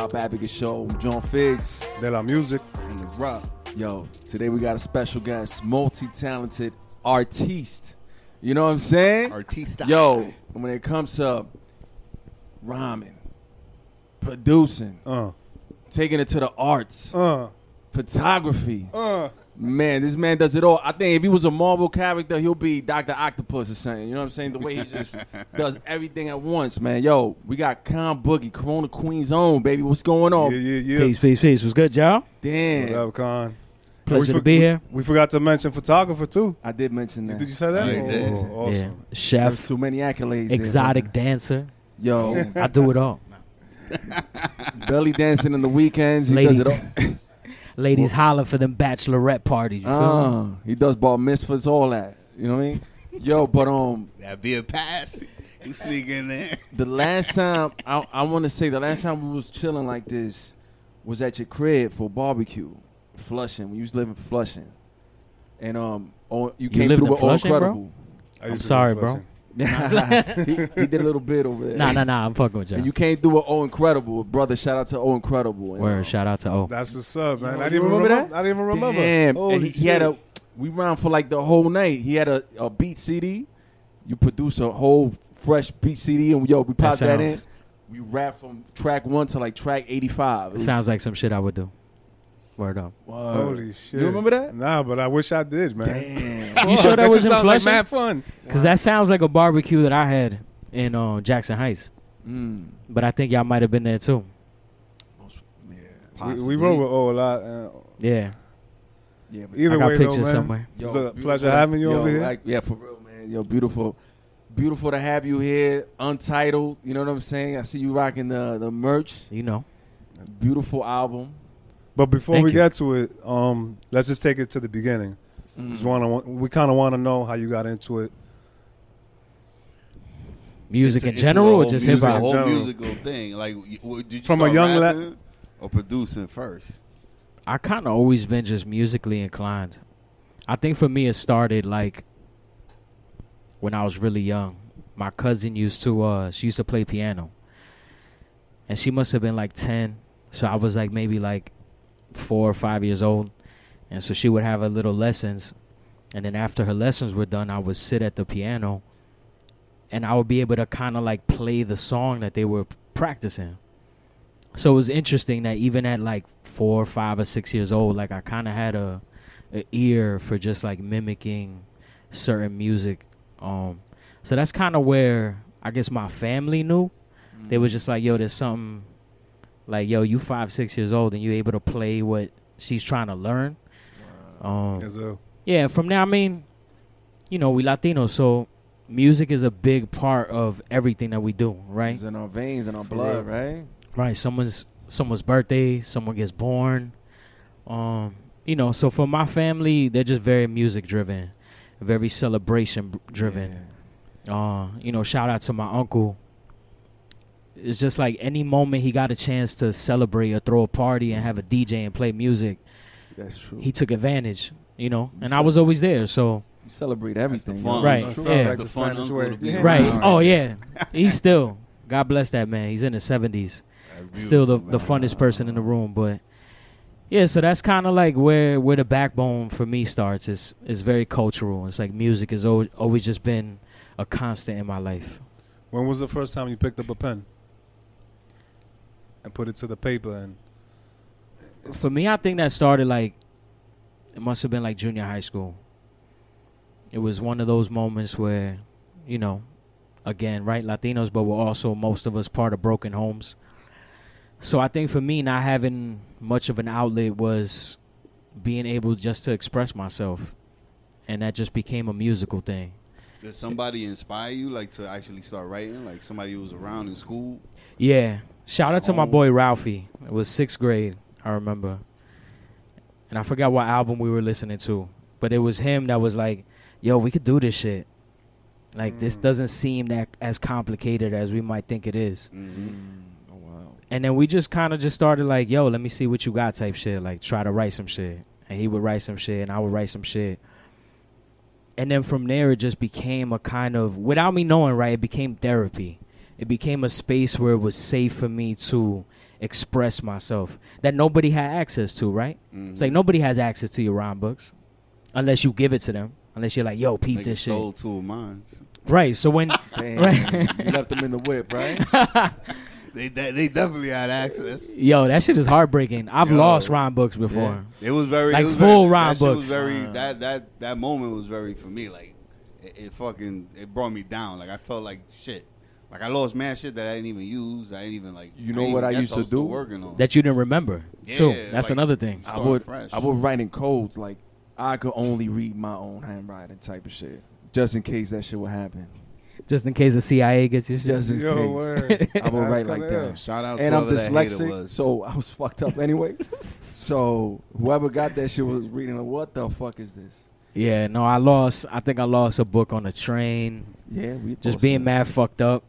Hop Advocate Show. I'm John Figs. De la music. and the rock. Yo, today we got a special guest, multi-talented artiste. You know what I'm saying? Artista. Yo, when it comes to rhyming, producing, Uh, taking it to the arts, uh, photography. uh. Man, this man does it all. I think if he was a Marvel character, he'll be Doctor Octopus or something. You know what I'm saying? The way he just does everything at once, man. Yo, we got Kon Boogie, Corona Queen's own baby. What's going on? Yeah, yeah, yeah. Peace, peace, peace. Was good, y'all? Damn, What up, Kon? Pleasure We to for- be here. We forgot to mention photographer too. I did mention that. Did you say that? Yeah, he did. Oh, awesome. Yeah. There's Chef, too many accolades. there, exotic dancer. Yo, I do it all. belly dancing in the weekends. He Lady. does it all. Ladies holler for them bachelorette parties. You feel me? Uh, he does bar mitzvahs, all that. You know what I mean? Yo, but um, That be a pass. You sneak in there. the last time I, I want to say the last time we was chilling like this was at your crib for barbecue, Flushing. We was living in Flushing, and um, oh, you came lived through in with all Flushing, bro? incredible. I I'm used to sorry, bro. Flushing. He, he did a little bit over there. Nah, nah, nah. I'm fucking with y'all. And you came through with Oh Incredible, brother. Shout out to Oh Incredible. And, Word, um, shout out to O. That's what's up, man. You I didn't even remember remember, that? I didn't even remember. Damn. Holy and he, he had a. We ran for like the whole night. He had a, a beat CD. You produce a whole fresh beat CD, and yo, we popped that, in. We rap from track one to like track eighty five. It sounds like some shit I would do. Word up. Holy shit. You remember that? Nah, but I wish I did, man. Damn. You sure that was just in sounds like Flushing? mad fun. Because that sounds like a barbecue that I had in uh, Jackson Heights. mm. But I think y'all might have been there too. Yeah. We, Possibly. we roll with O a lot. Uh, Yeah. Yeah. but- either I got way, though, man. somewhere. It's Yo, a pleasure to- having you yo, over here. Like, yeah, for real, man. Yo, beautiful. Beautiful to have you here, untitled. You know what I'm saying? I see you rocking the the merch. You know. Beautiful album. But before Thank we you. get to it, um, let's just take it to the beginning. Mm. Just wanna, we kind of want to know how you got into it. Music Into- in general or just music hip The in hop? whole general. musical thing. Like, did you From a start young la- rapping or producing first? I kind of always been just musically inclined. I think for me it started like when I was really young. My cousin used to uh she used to play piano. And she must have been like 10. So I was like maybe like 4 or 5 years old. And so she would have her little lessons and then after her lessons were done I would sit at the piano and I would be able to kind of like play the song that they were practicing. So it was interesting that even at like four, or five, or six years old, like I kind of had a, a ear for just like mimicking certain music. Um, so that's kind of where I guess my family knew. They was just like, "Yo, there's something like, yo, you five, six years old, and you're able to play what she's trying to learn." Um, As a, yeah, from there, I mean, you know, we Latinos, so music is a big part of everything that we do, right? It's in our veins and our For blood, real. right? right someone's someone's birthday someone gets born um you know so for my family they're just very music driven very celebration b- driven uh you know shout out to my uncle it's just like any moment he got a chance to celebrate or throw a party and have a dj and play music Yeah, That's true. he took advantage you know and i was always there so You celebrate That's the everything. fun. Right, Sounds yeah. like the the fun Spanish way. to be Yeah. right oh yeah he's still god bless that man he's in his 70s still the, beautiful, the funnest person in the room but yeah so that's kind of like where where the backbone for me starts is is very cultural it's like music has always, always just been a constant in my life when was the first time you picked up a pen and put it to the paper? And for me i think that started like it must have been like junior high school it was one of those moments where you know again, right? Latinos, but we're also most of us part of broken homes. So I think for me, not having much of an outlet was being able just to express myself, and that just became a musical thing. Did somebody inspire you, like, to actually start writing? Like somebody who was around in school? Yeah. Shout out to my Oh. boy Ralphie. It was sixth grade, I remember. And I forgot what album we were listening to. But it was him that was like, yo, we could do this shit. Like this Mm. doesn't seem that as complicated as we might think it is. Mm-hmm. Oh wow. And then we just kind of just started like, yo, let me see what you got type shit. Like try to write some shit. And he would write some shit and I would write some shit. And then from there it just became a kind of without me knowing, right, it became therapy. It became a space where it was safe for me to express myself that nobody had access to, right? Mm-hmm. It's like nobody has access to your rhyme books unless you give it to them. Unless you're like, yo, peep Nigga this shit. stole two of mine. Right. So when Damn. Right. you left them in the whip, right? They de- they definitely had access. yo, that shit is heartbreaking. I've Yo. lost rhyme books before. It was very Like it was full very, rhyme that shit books. Was very Wow. that that that moment was very for me. Like it, it fucking it brought me down. Like I felt like shit. Like I lost mad shit that I didn't even use. I didn't even like. You know didn't what I used to do? Working on. that you didn't remember too. Yeah, That's like- another thing. I would fresh. I would write in codes like I could only read my own handwriting type of shit. Just in case that shit would happen. Just in case the CIA gets your shit. Just in Yo, case. word. I would write like that. ill. Shout out and to I'm whoever that hater dyslexic, was. so I was fucked up anyway. so whoever got that shit was reading like, what the fuck is this? yeah, no, I lost. I think I lost a book on the train. Yeah, we Just being it. mad fucked up.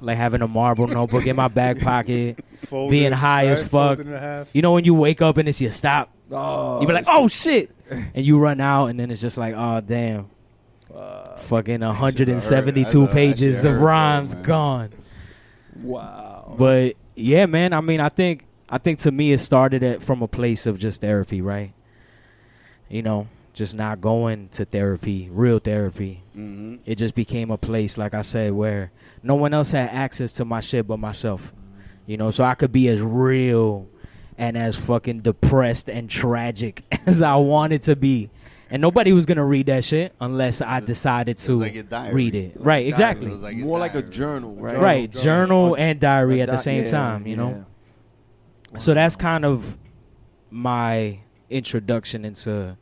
Like having a marble notebook in my back pocket. Folded, Being high as fuck. Folded in half. You know when you wake up and it's your stop. Oh, You be like, oh shit, and you run out, and then it's just like, oh damn, uh, fucking 172 That pages of rhymes man. gone. wow. But yeah, man. I mean, I think I think to me it started at from a place of just therapy, right? You know, just not going to therapy, real therapy. hmm It just became a place, like I said, where no one else had access to my shit but myself. You know, so I could be as real and as fucking depressed and tragic as I wanted to be. And nobody was gonna read that shit unless I decided was to like read it. Right, exactly. It like your More like a journal, right? right, Journal. journal and diary A at the same yeah, time. You know. yeah. So that's kind of my introduction into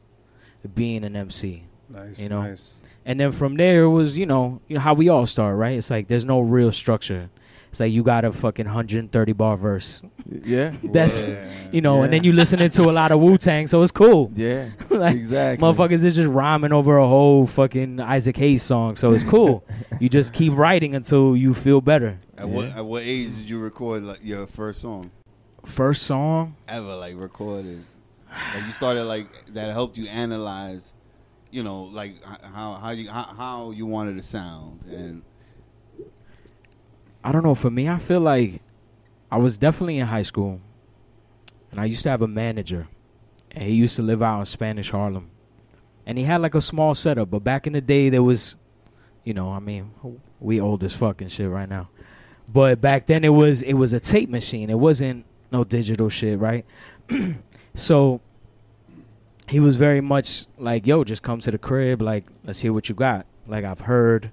being an MC. Nice, You know. nice. And then from there it was, you know, you know how we all start, right? It's like there's no real structure. It's like you got a fucking 130 bar verse. Yeah. That's Yeah. you know, and then you listening to a lot of Wu Tang, so it's cool. Yeah. like exactly. motherfuckers is just rhyming over a whole fucking Isaac Hayes song, so it's cool. you just keep writing until you feel better. At what at what age did you record like your first song First song, ever? Like recorded? Like you started like that helped you analyze, you know, like how how you how, how you wanted to sound and I don't know. For me, I feel like I was definitely in high school, and I used to have a manager, and he used to live out in Spanish Harlem, and he had like a small setup. But back in the day, there was, you know, I mean, we old as fucking shit right now, but back then it was it was a tape machine. It wasn't no digital shit, right? so he was very much like, "Yo, just come to the crib. Like, let's hear what you got. Like, I've heard."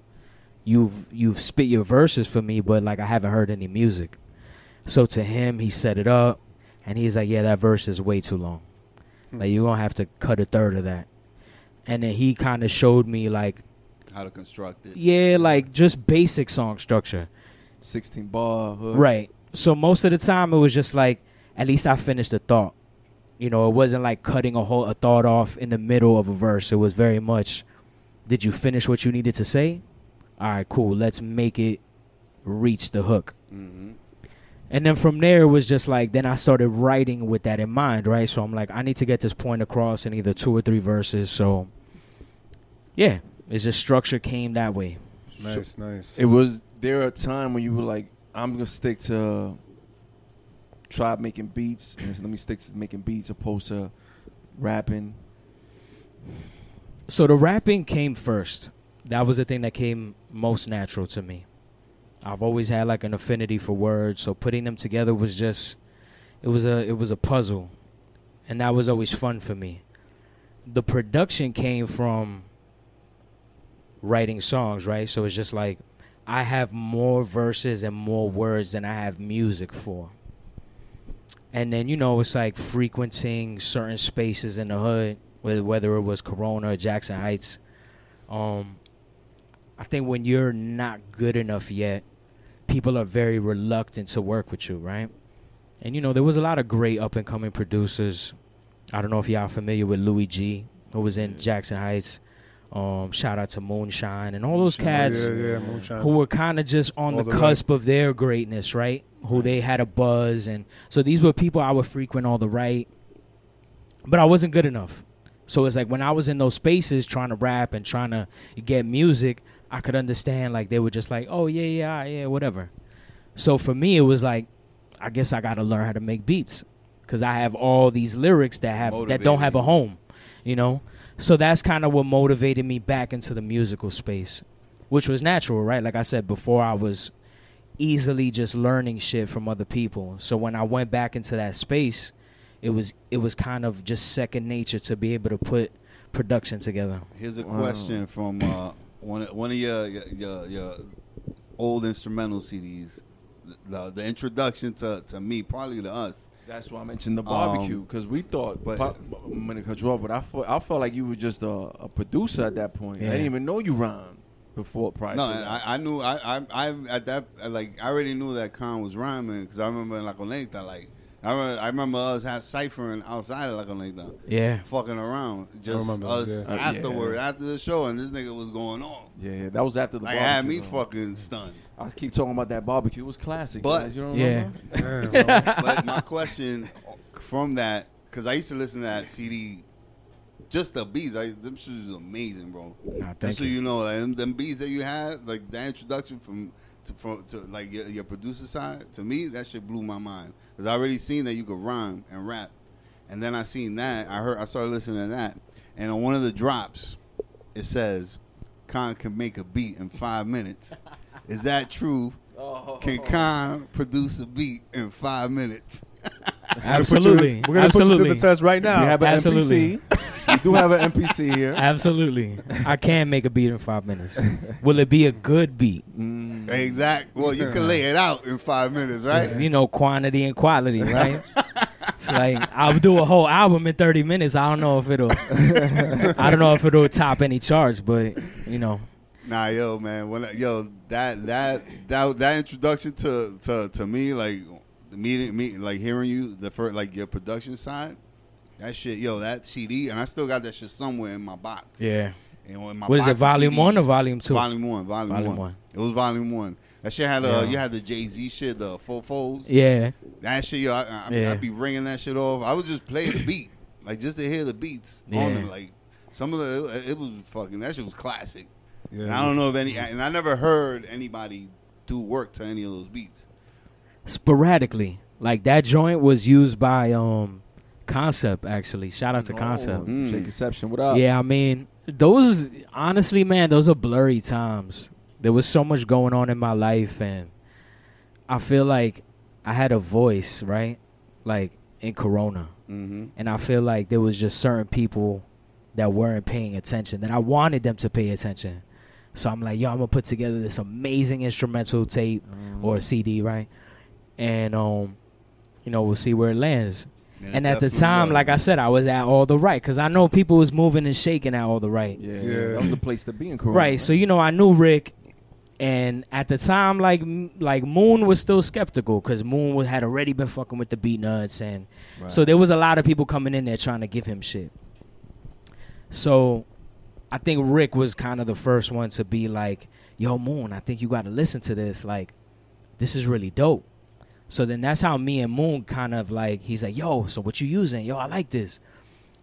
you've you've spit your verses for me, but like I haven't heard any music. So to him, he set it up, and he's like, "Yeah, that verse is way too long. Hmm. Like you're gonna have to cut a third of that." And then he kind of showed me like, how to construct it. yeah, like just basic song structure, 16 bar hook. right? So most of the time, it was just like, at least I finished the thought. You know, it wasn't like cutting a whole a thought off in the middle of a verse. It was very much, did you finish what you needed to say? All right, cool. Let's make it reach the hook. hmm And then from there, it was just like, then I started writing with that in mind, right? So I'm like, I need to get this point across in either two or three verses. So, yeah, it's just structure came that way. Nice, nice. It was there a time when you were like, I'm gonna stick to try making beats and let me stick to making beats opposed to rapping. So the rapping came first. That was the thing that came most natural to me. I've always had like an affinity for words, so putting them together was just it was a it was a puzzle. And that was always fun for me. The production came from writing songs, right? So it's just like I have more verses and more words than I have music for. And then you know it's like frequenting certain spaces in the hood, whether whether it was Corona or Jackson Heights. Um, I think when you're not good enough yet, people are very reluctant to work with you, right? And you know there was a lot of great up and coming producers. I don't know if y'all are familiar with Louis G, who was in Jackson Heights. Um, shout out to Moonshine and all those cats yeah, yeah, who were kind of just on All the the cusp of their greatness, right? Who they had a buzz, and so these were people I would frequent all the right, but I wasn't good enough. So it's like when I was in those spaces trying to rap and trying to get music, I could understand like they were just like, oh yeah, yeah, yeah, whatever. So for me, it was like, I guess I got to learn how to make beats because I have all these lyrics that have that don't have a home, you know. So that's kind of what motivated me back into the musical space, which was natural, right? Like I said before, I was easily just learning shit from other people. So when I went back into that space, it was it was kind of just second nature to be able to put production together. Here's a question from uh, one of, one of your, your your your old instrumental CDs. The, the introduction to, to me, probably to us. That's why I mentioned the barbecue Um, because we thought. but- But I'm gonna cut you off, but I felt I felt like you were just a, a producer at that point. I didn't even know you rhymed before prior. No, to that. I, I knew I, I I at that like I already knew that Kon was rhyming because I remember in La Conecta like I remember, I remember us have ciphering outside of La Conecta, Yeah. fucking around just remember, us yeah. Uh, afterward yeah. after the show and this nigga was going on. yeah, yeah, that was after the Like barbecue. had me though. fucking stunned. I keep talking about that barbecue. It was classic. But- guys. you don't Yeah. Damn, but my question from that, because I used to listen to that CD, just the beats, I, them shit was amazing, bro. Nah, thank just so you. you know, like them, them beats that you had, like that introduction from to, from, to like your, your producer side, to me, that shit blew my mind. Because I already seen that you could rhyme and rap, and then I seen that, I heard, I started listening to that, and on one of the drops, it says, "Kon can make a beat in five minutes." Is that true? Oh. Can Kon produce a beat in five minutes? Absolutely. We're gonna put you to the test right now. We have an Absolutely. MPC. We do have an MPC here. Absolutely. I can make a beat in five minutes. Will it be a good beat? Mm. Exact. Well, you can lay it out in five minutes, It's, right? You know, quantity and quality, right? it's like I'll do a whole album in thirty minutes. I don't know if it'll I don't know if it'll top any charts, but you know. Nah, yo, man. When I- yo that that that that introduction to to to me, like meeting, me like hearing you the first like your production side, that shit, yo, that CD, and I still got that shit somewhere in my box. Yeah. And in my What is it, volume one or volume two? Volume one, volume, Volume one. one. It was volume one. That shit had uh, Yeah. you had the Jay Z shit, the four folds. Yeah. That shit, yo, I, I, Yeah. I'd be ringing that shit off. I would just play the beat, like just to hear the beats on them. Like some of the, it was fucking. That shit was classic. Yeah. And I don't know if any, and I never heard anybody do work to any of those beats. Sporadically. Like that joint was used by um Concept actually. Shout out to Oh, Concept. Mm. Jay Conception, what up? Yeah, I mean, those honestly, man, those are blurry times. There was so much going on in my life, and I feel like I had a voice, right? Like in Corona, Mm-hmm. and I feel like there was just certain people that weren't paying attention that I wanted them to pay attention. So I'm like, yo, I'm gonna put together this amazing instrumental tape or CD, right? And um, you know, we'll see where it lands. And at the time, like I said, I was at all the right because I know people was moving and shaking at all the right. Yeah, Yeah. that was the place to be in Corona. Right. So you know, I knew Rick, and at the time, like like Moon was still skeptical because Moon was, had already been fucking with the Beatnuts, and Right. so there was a lot of people coming in there trying to give him shit. So, I think Rick was kind of the first one to be like, "Yo, Moon, I think you got to listen to this. Like, this is really dope." So then that's how me and Moon kind of like he's like, "Yo, so what you using? Yo, I like this."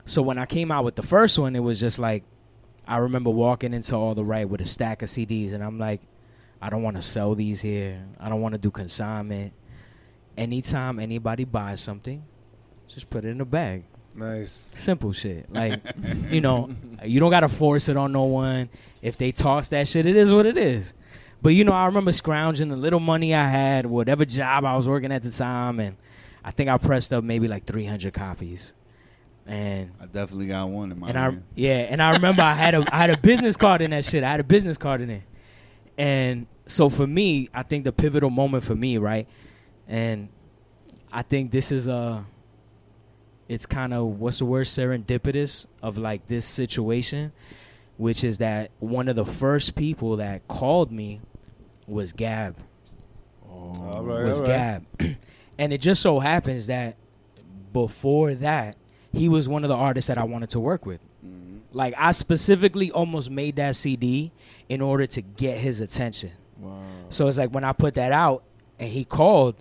So when I came out with the first one, it was just like I remember walking into all the right with a stack of CDs, and I'm like, I don't want to sell these here. I don't want to do consignment. Anytime anybody buys something, just put it in a bag. Nice. Simple shit. Like, you know, you don't gotta force it on no one. If they toss that shit, it is what it is. But you know, I remember scrounging the little money I had, whatever job I was working at the time, and I think I pressed up maybe like 300 copies. And I definitely got one in my and I hand. yeah, and I remember I had a I had a business card in that shit. I had a business card in it, And so for me, I think the pivotal moment for me, right? And I think this is a it's kind of what's the word serendipitous of like this situation, which is that one of the first people that called me was Gab right, was right. Gab. and it just so happens that before that, he was one of the artists that I wanted to work with. Mm-hmm. Like I specifically almost made that CD in order to get his attention. Wow. So it's like when I put that out and he called,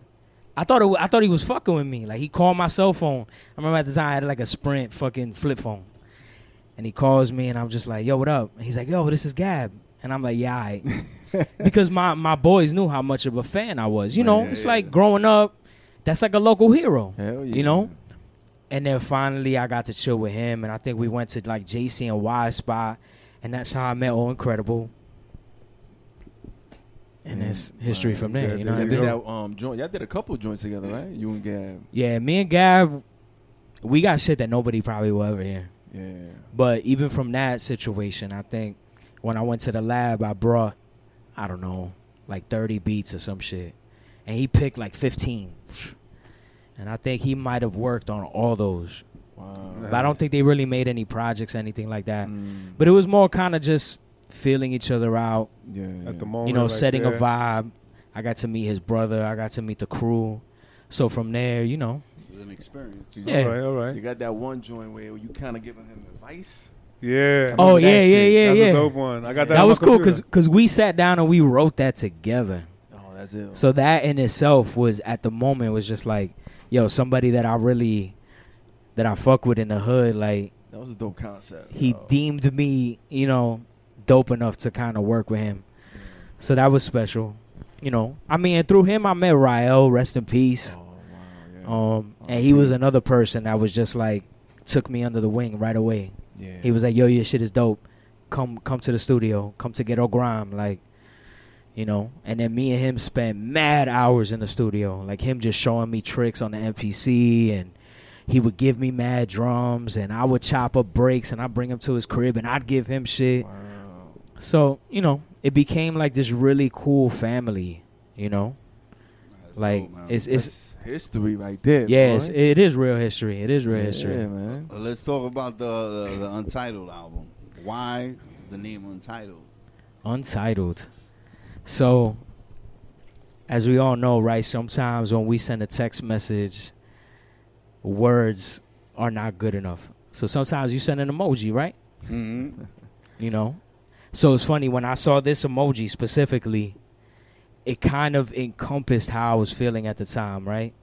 I thought it, I thought he was fucking with me. Like he called my cell phone. I remember at the time I had like a Sprint fucking flip phone, and he calls me and I'm just like, "Yo, what up?" And he's like, "Yo, this is Gab," and I'm like, "Yeah," aight." because my my boys knew how much of a fan I was. You know, Yeah, it's yeah. like growing up. That's like a local hero. Hell yeah. You know. And then finally, I got to chill with him, and I think we went to like JC and Y spot, and that's how I met Oh Incredible. And Yeah. it's history Wow. from there. Yeah, you know, Y'all I did that um joint. Y'all did a couple joints together, right? You and Gab. Yeah, me and Gav, we got shit that nobody probably will ever hear. Yeah. But even from that situation, I think when I went to the lab, I brought, I don't know, like 30 beats or some shit. And he picked like 15. And I think he might have worked on all those. Wow. But I don't think they really made any projects, anything like that. Mm. But it was more kind of just feeling each other out, yeah, yeah. At the moment, you know, like, setting a vibe. I got to meet his brother. I got to meet the crew. So from there, you know, It was an experience. Yeah. All right, all You got that one joint where you kind of giving him advice. Yeah. Oh remember yeah, yeah, shit. yeah, That's yeah. a dope one. I got that. That was cool computer. because we sat down and we wrote that together. Oh, that's it. So that in itself was at the moment was just like, yo, somebody that I really that I fuck with in the hood, like that was a dope concept. he yo. deemed me, you know, dope enough to kind of work with him. So that was special. You know, I mean, and through him I met Rael, rest in peace. Oh wow, yeah. Um, and he was another person that was just like took me under the wing right away. Yeah. He was like, "Yo, your shit is dope. Come, come to the studio. Come to Ghetto Grime." Like, you know. And then me and him spent mad hours in the studio. Like him just showing me tricks on the MPC, and he would give me mad drums, and I would chop up breaks, and I'd bring him to his crib, and I'd give him shit. Wow. So you know, it became like this really cool family. You know, That's like dope, it's it's That's history right there. Yes, it's, boy. it is real history. It is real history. Yeah, man. Uh, Let's talk about the, the the Untitled album. Why the name Untitled? Untitled. So, as we all know, right, sometimes when we send a text message, words are not good enough. So sometimes you send an emoji, right? Mm-hmm. You know? So it's funny, when I saw this emoji specifically, it kind of encompassed how I was feeling at the time, right?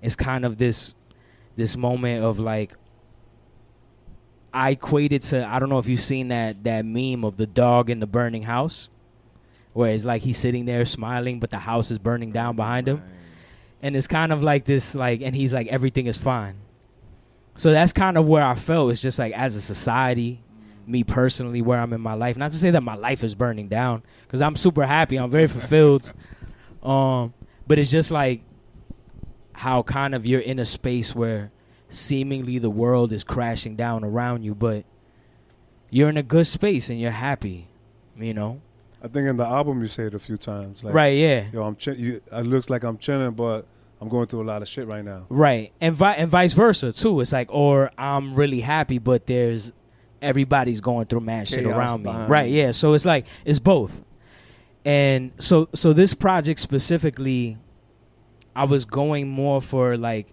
It's kind of this this moment of like I equated to I don't know if you've seen that that meme of the dog in the burning house where it's like he's sitting there smiling but the house is burning down behind him. And it's kind of like this like and he's like everything is fine. So that's kind of where i felt. It's just like as a society me personally where i'm in my life not to say that my life is burning down because i'm super happy i'm very fulfilled um but it's just like how kind of you're in a space where seemingly the world is crashing down around you but you're in a good space and you're happy you know I think in the album you say it a few times. Like, right yeah Yo, I'm. Ch- you, it looks like I'm chilling, but I'm going through a lot of shit right now. Right, and vi- and vice versa too. It's like, or I'm really happy, but there's everybody's going through mad shit Chaos around me. Right, yeah. So it's like it's both, and so so this project specifically, I was going more for like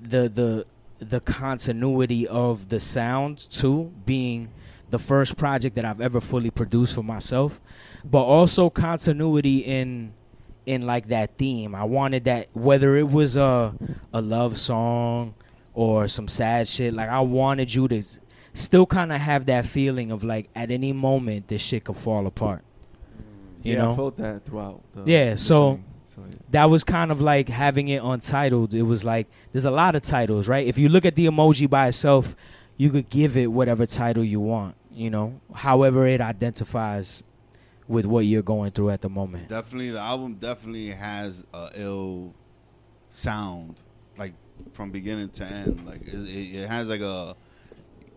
the the the continuity of the sound too, being the first project that I've ever fully produced for myself, but also continuity in in like that theme. I wanted that whether it was a a love song or some sad shit, like I wanted you to still kind of have that feeling of like at any moment this shit could fall apart. You yeah, I know? felt that throughout. The, Yeah, the so- So, yeah. That was kind of like having it untitled. It was like there's a lot of titles, right? If you look at the emoji by itself, you could give it whatever title you want, you know, however it identifies with what you're going through at the moment. Definitely, the album definitely has a ill sound, like from beginning to end. Like it, it, it has like a,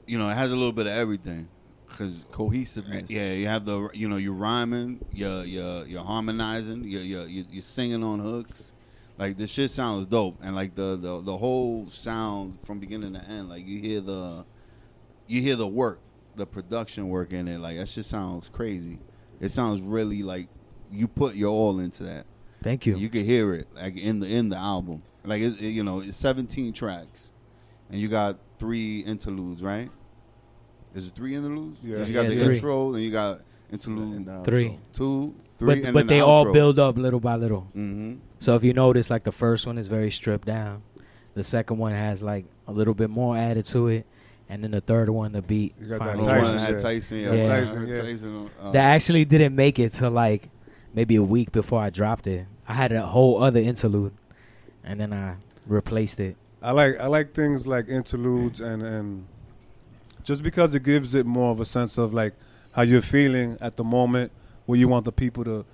you know, it has a little bit of everything. because Cohesiveness. yeah, you have the you know you're rhyming, you're you're you're harmonizing, you're you're you're you're singing on hooks. Like the shit sounds dope, and like the the the whole sound from beginning to end, like you hear the you hear the work, the production work in it. Like that shit sounds crazy. It sounds really like you put your all into that. Thank you. You can hear it like in the in the album. Like it, it- you know, it's 17 tracks, and you got three interludes, right? Is it three interludes? Yeah. 'Cause you got Yeah, the three. intro, then you got interlude And, uh, Three. two, three, but and but then they the all outro. build up little by little. hmm So if you notice, like the first one is very stripped down. The second one has like a little bit more added to it, and then the third one, the beat. You got that finally Tyson one had shit. Tyson, yeah, Yeah. Tyson, Tyson, yeah. Tyson, uh, That actually didn't make it to like maybe a week before I dropped it. I had a whole other interlude, and then I replaced it. I like I like things like interludes and and just because it gives it more of a sense of like how you're feeling at the moment, where you want the people to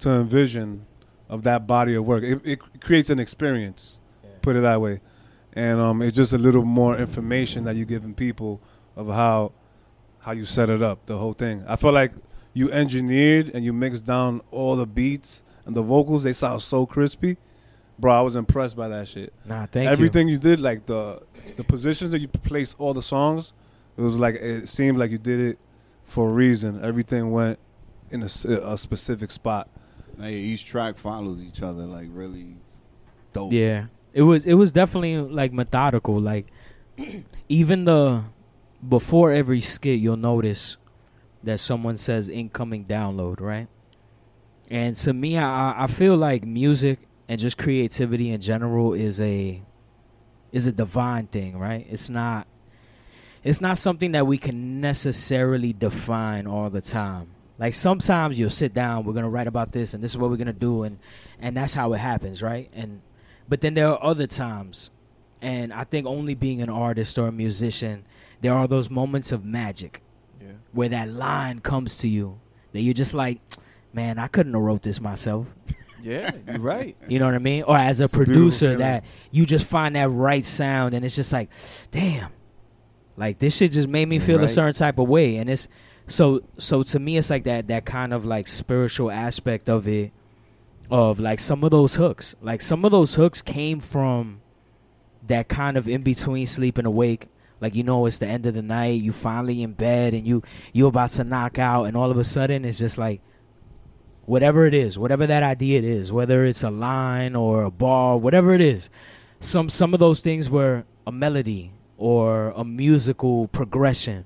to envision of that body of work. It, it creates an experience. Put it that way, and um, it's just a little more information that you're giving people of how how you set it up, the whole thing. I feel like you engineered and you mixed down all the beats and the vocals. They sound so crispy, bro. I was impressed by that shit Nah, thank you. everything you. did, like the the positions that you placed all the songs, it was like it seemed like you did it for a reason. Everything went in a, a specific spot. Hey, each track follows each other, like really dope. Yeah, it was it was definitely like methodical. Like even the before every skit, you'll notice that someone says incoming download, right? And to me, I I feel like music and just creativity in general is a is a divine thing, right? It's not it's not something that we can necessarily define all the time. Like sometimes you'll sit down, we're gonna write about this, and this is what we're gonna do, and and that's how it happens, right? And but then there are other times, and I think only being an artist or a musician, there are those moments of magic Yeah. where that line comes to you that you're just like, man, I couldn't have wrote this myself. Yeah, you're right. You know what I mean? Or as a a beautiful producer, feeling. that you just find that right sound, and it's just like, damn, like this shit just made me feel a certain type of way, and it's so so to me, it's like that that kind of like spiritual aspect of it, of like some of those hooks, like some of those hooks came from that kind of in between sleep and awake. Like you know, it's the end of the night. You finally in bed, and you you about to knock out, and all of a sudden, it's just like whatever it is, whatever that idea it is, whether it's a line or a bar, whatever it is, some some of those things were a melody or a musical progression.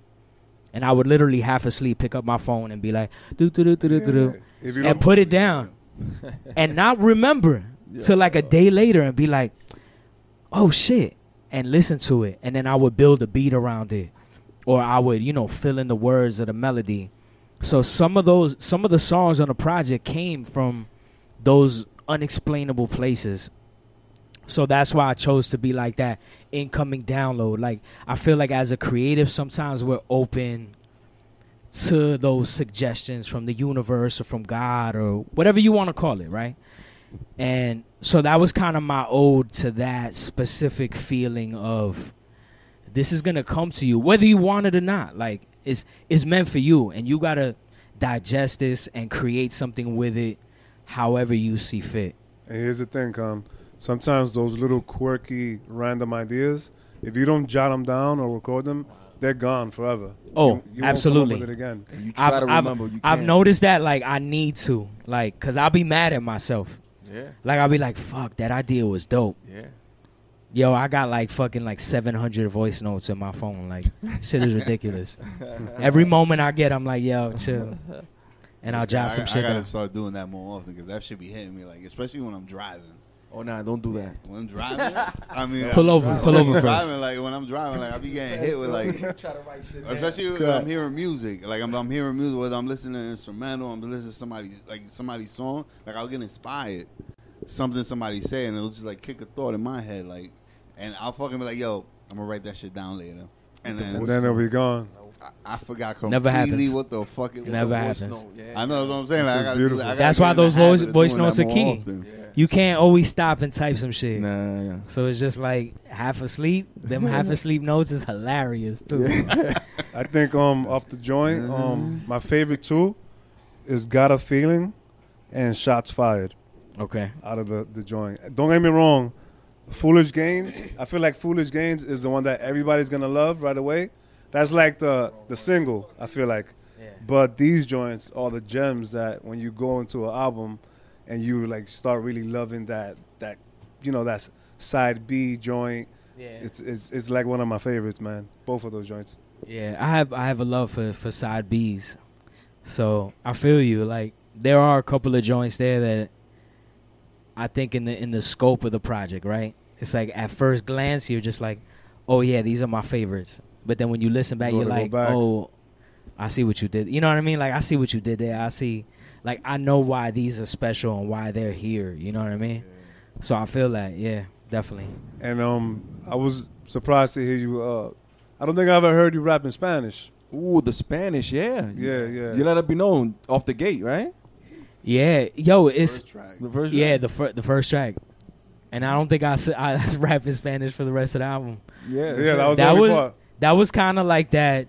And I would literally half asleep pick up my phone and be like do do do do do do do If you and put it down and not remember till like a day later and be like, oh shit, and listen to it. And then I would build a beat around it. Or I would, you know, fill in the words of the melody. So some of those some of the songs on the project came from those unexplainable places. So that's why I chose to be like that incoming download. Like I feel like as a creative sometimes we're open to those suggestions from the universe or from God or whatever you want to call it, right? And so that was kind of my ode to that specific feeling of this is gonna come to you, whether you want it or not. Like it's it's meant for you, and you gotta digest this and create something with it, however you see fit. and here's the thing, Kon. Sometimes those little quirky, random ideas, if you don't jot them down or record them, they're gone forever. Oh, You- you won't come up absolutely. with it again. You try I've, to I've- remember. you I've noticed that like I need to like because I'll be mad at myself. Yeah, Like I'll be like, "Fuck, that idea was dope." yeah. Yo, I got like fucking like 700 voice notes in my phone. Like, shit is ridiculous. Every moment I get, I'm like, yo, chill. And I'll jot some I shit I gotta down. start doing that more often because that should be hitting me, like especially when I'm driving. Oh nah, don't do that. When I'm driving, I mean, Pull over, when pull I'm over first. Driving, like when I'm driving, like I be getting hit with like try to write shit Especially when I'm hearing music, like I'm, I'm hearing music, whether I'm listening to instrumental, I'm listening to somebody like somebody's song, like I'll get inspired, something somebody say, and it'll just like kick a thought in my head, like, and I'll fucking be like, yo, I'm gonna write that shit down later, and then And then it'll be gone. I, I forgot Never completely happens. what the fuck it was. Never Voice happens. note, yeah. I know what I'm saying. This Like, I gotta do beautiful. that. I gotta That's get why in the those habit voice- of voice doing notes are more key. often. Yeah. You can't always stop and type some shit. Nah, yeah. So it's just like half asleep. Them half asleep notes is hilarious, too. I think um off the joint, um my favorite two is Got a Feeling and Shots Fired Okay. out of the, the joint. Don't get me wrong, Foolish Gains, I feel like Foolish Gains is the one that everybody's gonna love right away. That's like the the single, I feel like. Yeah. But these joints are the gems that when you go into an album and you like start really loving that that you know that's side B joint. Yeah. It's it's it's like one of my favorites, man. Both of those joints. Yeah, I have I have a love for for side B's, so I feel you. Like there are a couple of joints there that I think in the in the scope of the project, right? It's like at first glance you're just like, oh yeah, these are my favorites. But then when you listen back, Go you're like, back. oh, I see what you did. You know what I mean? Like I see what you did there. I see, like I know why these are special and why they're here. You know what I mean? So I feel that, yeah, definitely. And um, I was surprised to hear you. Uh, I don't think I ever heard you rap in Spanish. Ooh, the Spanish, yeah. Yeah, yeah. You let it be known off the gate, right? Yeah, yo, it's First track. The version. Yeah, the fir- the first track, and I don't think I s- I rap in Spanish for the rest of the album. yeah, Yeah, that was That was- part. That was kind of like that.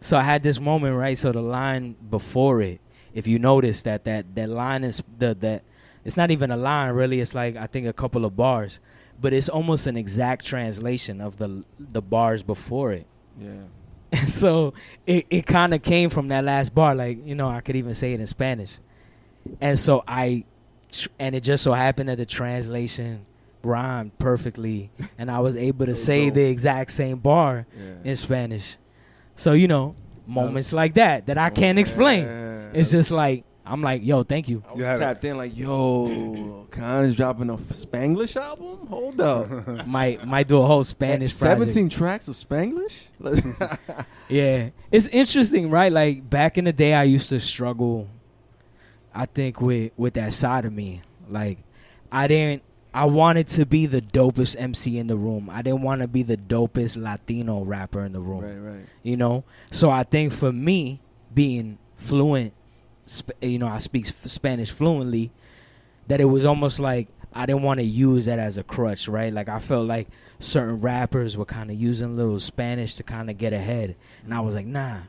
So I had this moment, right? So the line before it, if you notice that that that line is the that it's not even a line really. It's like I think a couple of bars, but it's almost an exact translation of the the bars before it. yeah. And so it, it kind of came from that last bar. Like, you know, I could even say it in Spanish. And so I, and it just so happened that the translation rhymed perfectly. And I was able to say dope. the exact same bar Yeah. in Spanish. So, you know, moments like that that I can't explain. Yeah. It's just like, I'm like, yo, thank you. I was You had tapped in like, yo, Kon is dropping a Spanglish album. Hold up, might might do a whole Spanish project. Seventeen tracks of Spanglish. Yeah, it's interesting, right? Like back in the day, I used to struggle. I think with with that side of me, like I didn't. I wanted to be the dopest MC in the room. I didn't want to be the dopest Latino rapper in the room. right, right. You know, so I think for me, being fluent, sp- you know, I speak Spanish fluently. That it was almost like I didn't want to use that as a crutch, right? Like I felt like certain rappers were kind of using a little Spanish to kind of get ahead, and I was like, nah.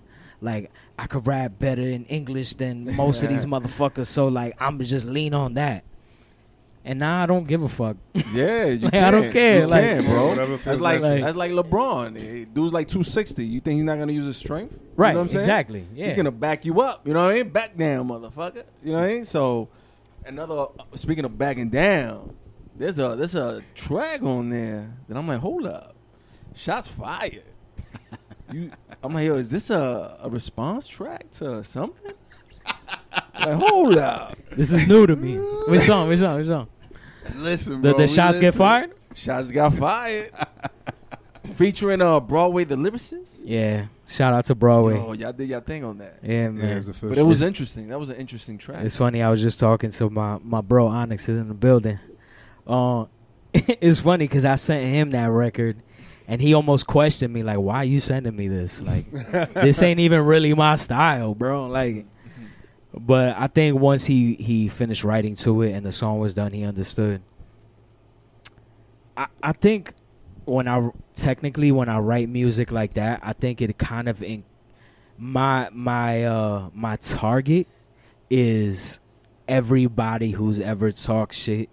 Like I could rap better in English than most of these motherfuckers, so like I'm just lean on that. And now I don't give a fuck. Yeah, you Like, can. I don't care, You like- can, bro. Whatever That's like, like- that's like LeBron. Dude's like two sixty. You think he's not gonna use his strength? Right, You know what I'm saying? exactly, yeah. He's gonna back you up. You know what I mean? Back down, motherfucker. You know what I mean? So, another. Uh, speaking of backing down, there's a there's a track on there that I'm like, hold up, shots fired. you, I'm like, yo, is this a, a response track to something? like, hold up, This is new to me. Which song? Which song? Which song? Listen, The, bro. the we shots get listen. fired? shots got fired. Featuring uh Broadway the lyricist. Yeah. Shout out to Broadway. Oh, y'all did y'all thing on that. yeah, Yeah, man. it's official. But it was interesting. That was an interesting track. It's funny. I was just talking to my my bro Onyx is in the building. Uh, it's funny because I sent him that record, and he almost questioned me like, "Why are you sending me this? Like, this ain't even really my style, bro." Like, but I think once he he finished writing to it and the song was done, he understood. I I think when I technically when I write music like that, I think it kind of in, my my uh my target is everybody who's ever talked shit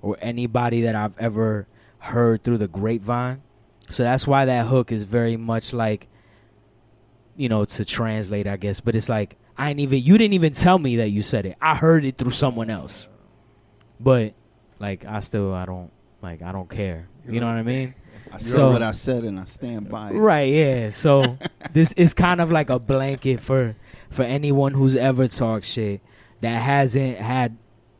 or anybody that I've ever heard through the grapevine. So that's why that hook is very much like you know to translate I guess, but it's like I ain't even you didn't even tell me that you said it. I heard it through someone else. But like I still I don't like I don't care. You know what I mean? I said So- what I said and I stand by it. Right, yeah. So this is kind of like a blanket for for anyone who's ever talked shit that hasn't had,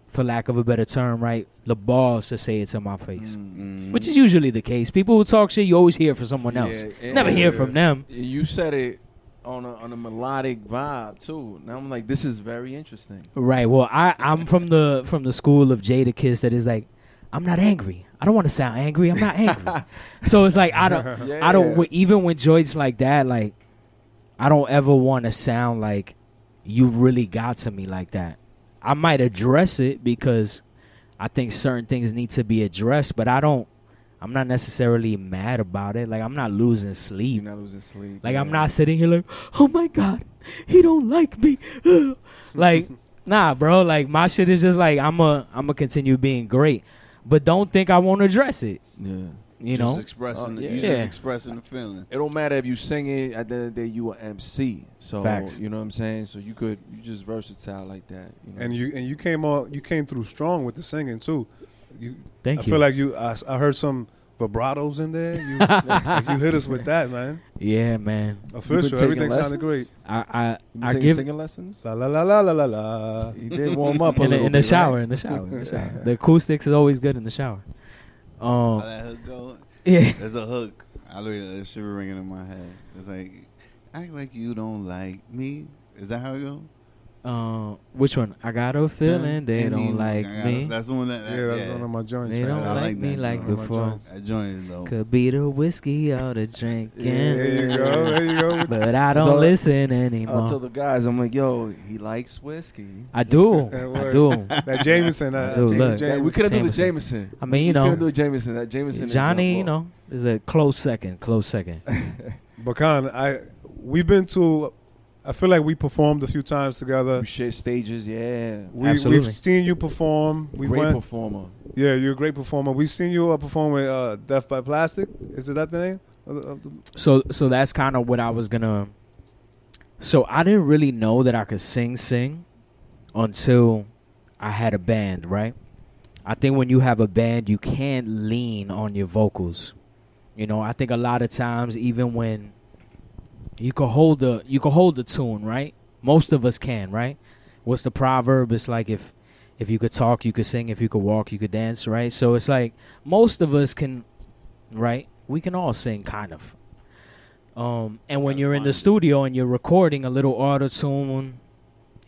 for lack of a better term, right, the balls to say it to my face. Mm. Which is usually the case. People who talk shit, you always hear from someone else. Yeah, Never hear from them. You said it on a on a melodic vibe too. Now I'm like, this is very interesting. Right. Well, I I'm from the from the school of Jadakiss that is like, I'm not angry. I don't want to sound angry. I'm not angry. so it's like I don't I don't even when joints like that like I don't ever want to sound like you really got to me like that. I might address it because I think certain things need to be addressed, but I don't I'm not necessarily mad about it. Like I'm not losing You're sleep. not losing sleep. Like I'm not sitting here like, oh my god, he don't like me. like, nah, bro. Like my shit is just like I'm a I'm gonna continue being great, but don't think I won't address it. Yeah. You just know, expressing, Uh, the, yeah. you Yeah. just expressing the feeling. It don't matter if you sing it. At the end of the day, you a MC. So Facts. you know what I'm saying. So you could you just versatile like that. You know? And you and you came on. You came through strong with the singing too. You, thank I you. I feel like you. I, I heard some vibratos in there. You, like you hit us with that, man. yeah, man. Official. taking Everything sounded great. I I, I give singing lessons. La la la la la la la. He did warm up a in the, little in the bit, shower, right? in the shower, in the shower. The acoustics is always good in the shower. How Um, that hook go? yeah. There's a hook. I look at that shit ringing in my head. It's like, act like you don't like me. Is that how it go? Uh, which one? I got a feeling they don't you- like I gotta- me. That's the one that. that Yeah, that's yeah. one of my joints. They right don't I like, like me that like joint. One of my before. joints. That joint though. Could be the whiskey or the drinking. There you go. There you go. But I don't So- listen I anymore. tell the guys, I'm like, yo, he likes whiskey. I do. I do. That Jameson. Uh, Dude, James- look. Yeah, James- we could have done the Jameson. Jameson. I mean, you we know, couldn't do a Jameson. That Jameson. Johnny, is, you know, is a close second. Close second. Bakan, I we've been to. I feel like we performed a few times together. We share stages. Yeah. We, Absolutely. we've seen you perform. We Great went. performer. yeah, you're a great performer. We've seen you uh, perform with uh, Death by Plastic. Is it that the name? Of the, of the, So, so that's kind of what I was gonna. So I didn't really know that I could sing, sing, until I had a band. Right. I think when you have a band, you can't lean on your vocals. You know, I think a lot of times, even when you can hold the you can hold the tune, right? Most of us can, right? What's the proverb? It's like if if you could talk, you could sing. If you could walk, you could dance, right? So it's like most of us can, right? We can all sing, kind of. Um, and when you're in the studio and you're recording a little auto tune,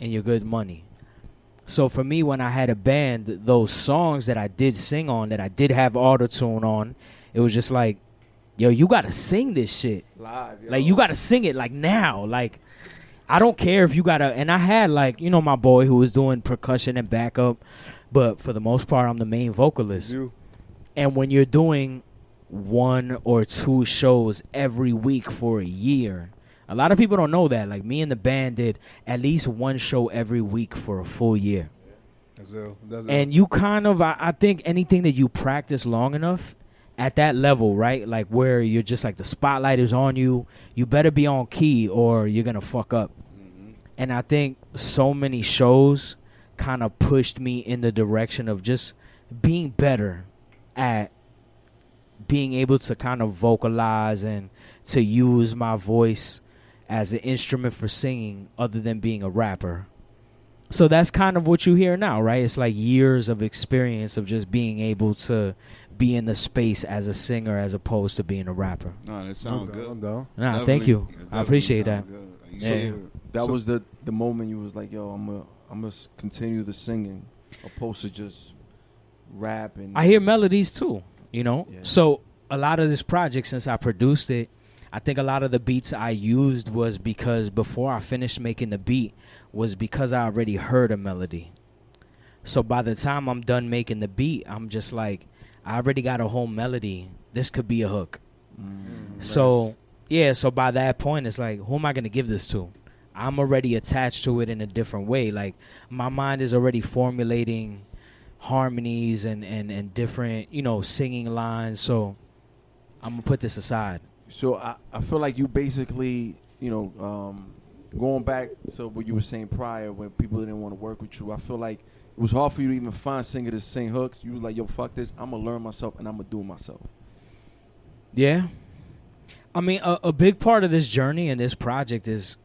and you're good money. So for me, when I had a band, those songs that I did sing on, that I did have auto tune on, it was just like, yo, you gotta sing this shit. Live. Yo. Like you gotta sing it like now. Like I don't care if you gotta and I had like, you know, my boy who was doing percussion and backup, but for the most part I'm the main vocalist. you. And when you're doing one or two shows every week for a year, a lot of people don't know that. Like me and the band did at least one show every week for a full year. That's ill. That's ill. And you kind of, I, I think anything that you practice long enough at that level, right? Like where you're just like the spotlight is on you, you better be on key or you're to fuck up. Mm-hmm. And I think so many shows kind of pushed me in the direction of just being better at being able to kind of vocalize and to use my voice as an instrument for singing other than being a rapper. So that's kind of what you hear now, right? It's like years of experience of just being able to be in the space as a singer as opposed to being a rapper. No, that sound I'm down, I'm good. down. Nah, Definitely- thank you. I appreciate that. Like, Yeah. said, That So- was the the moment you was like, yo, I'm gonna I'm gonna continue the singing, opposed to just rap and. I hear melodies too, you know? Yeah. So a lot of this project, since I produced it, I think a lot of the beats I used was because before I finished making the beat was because I already heard a melody. So by the time I'm done making the beat, I'm just like, I already got a whole melody. This could be a hook. Mm. So yeah, so by that point, it's like, who am I gonna give this to? I'm already attached to it in a different way. Like my mind is already formulating harmonies and and and different, you know, singing lines. So I'm gonna put this aside. So I, I feel like you basically, you know, um, going back to what you were saying prior when people didn't want to work with you. I feel like it was hard for you to even find singers to sing hooks. You was like, yo, fuck this. I'm gonna learn myself and I'm gonna do it myself. Yeah. I mean, a, a big part of this journey and this project is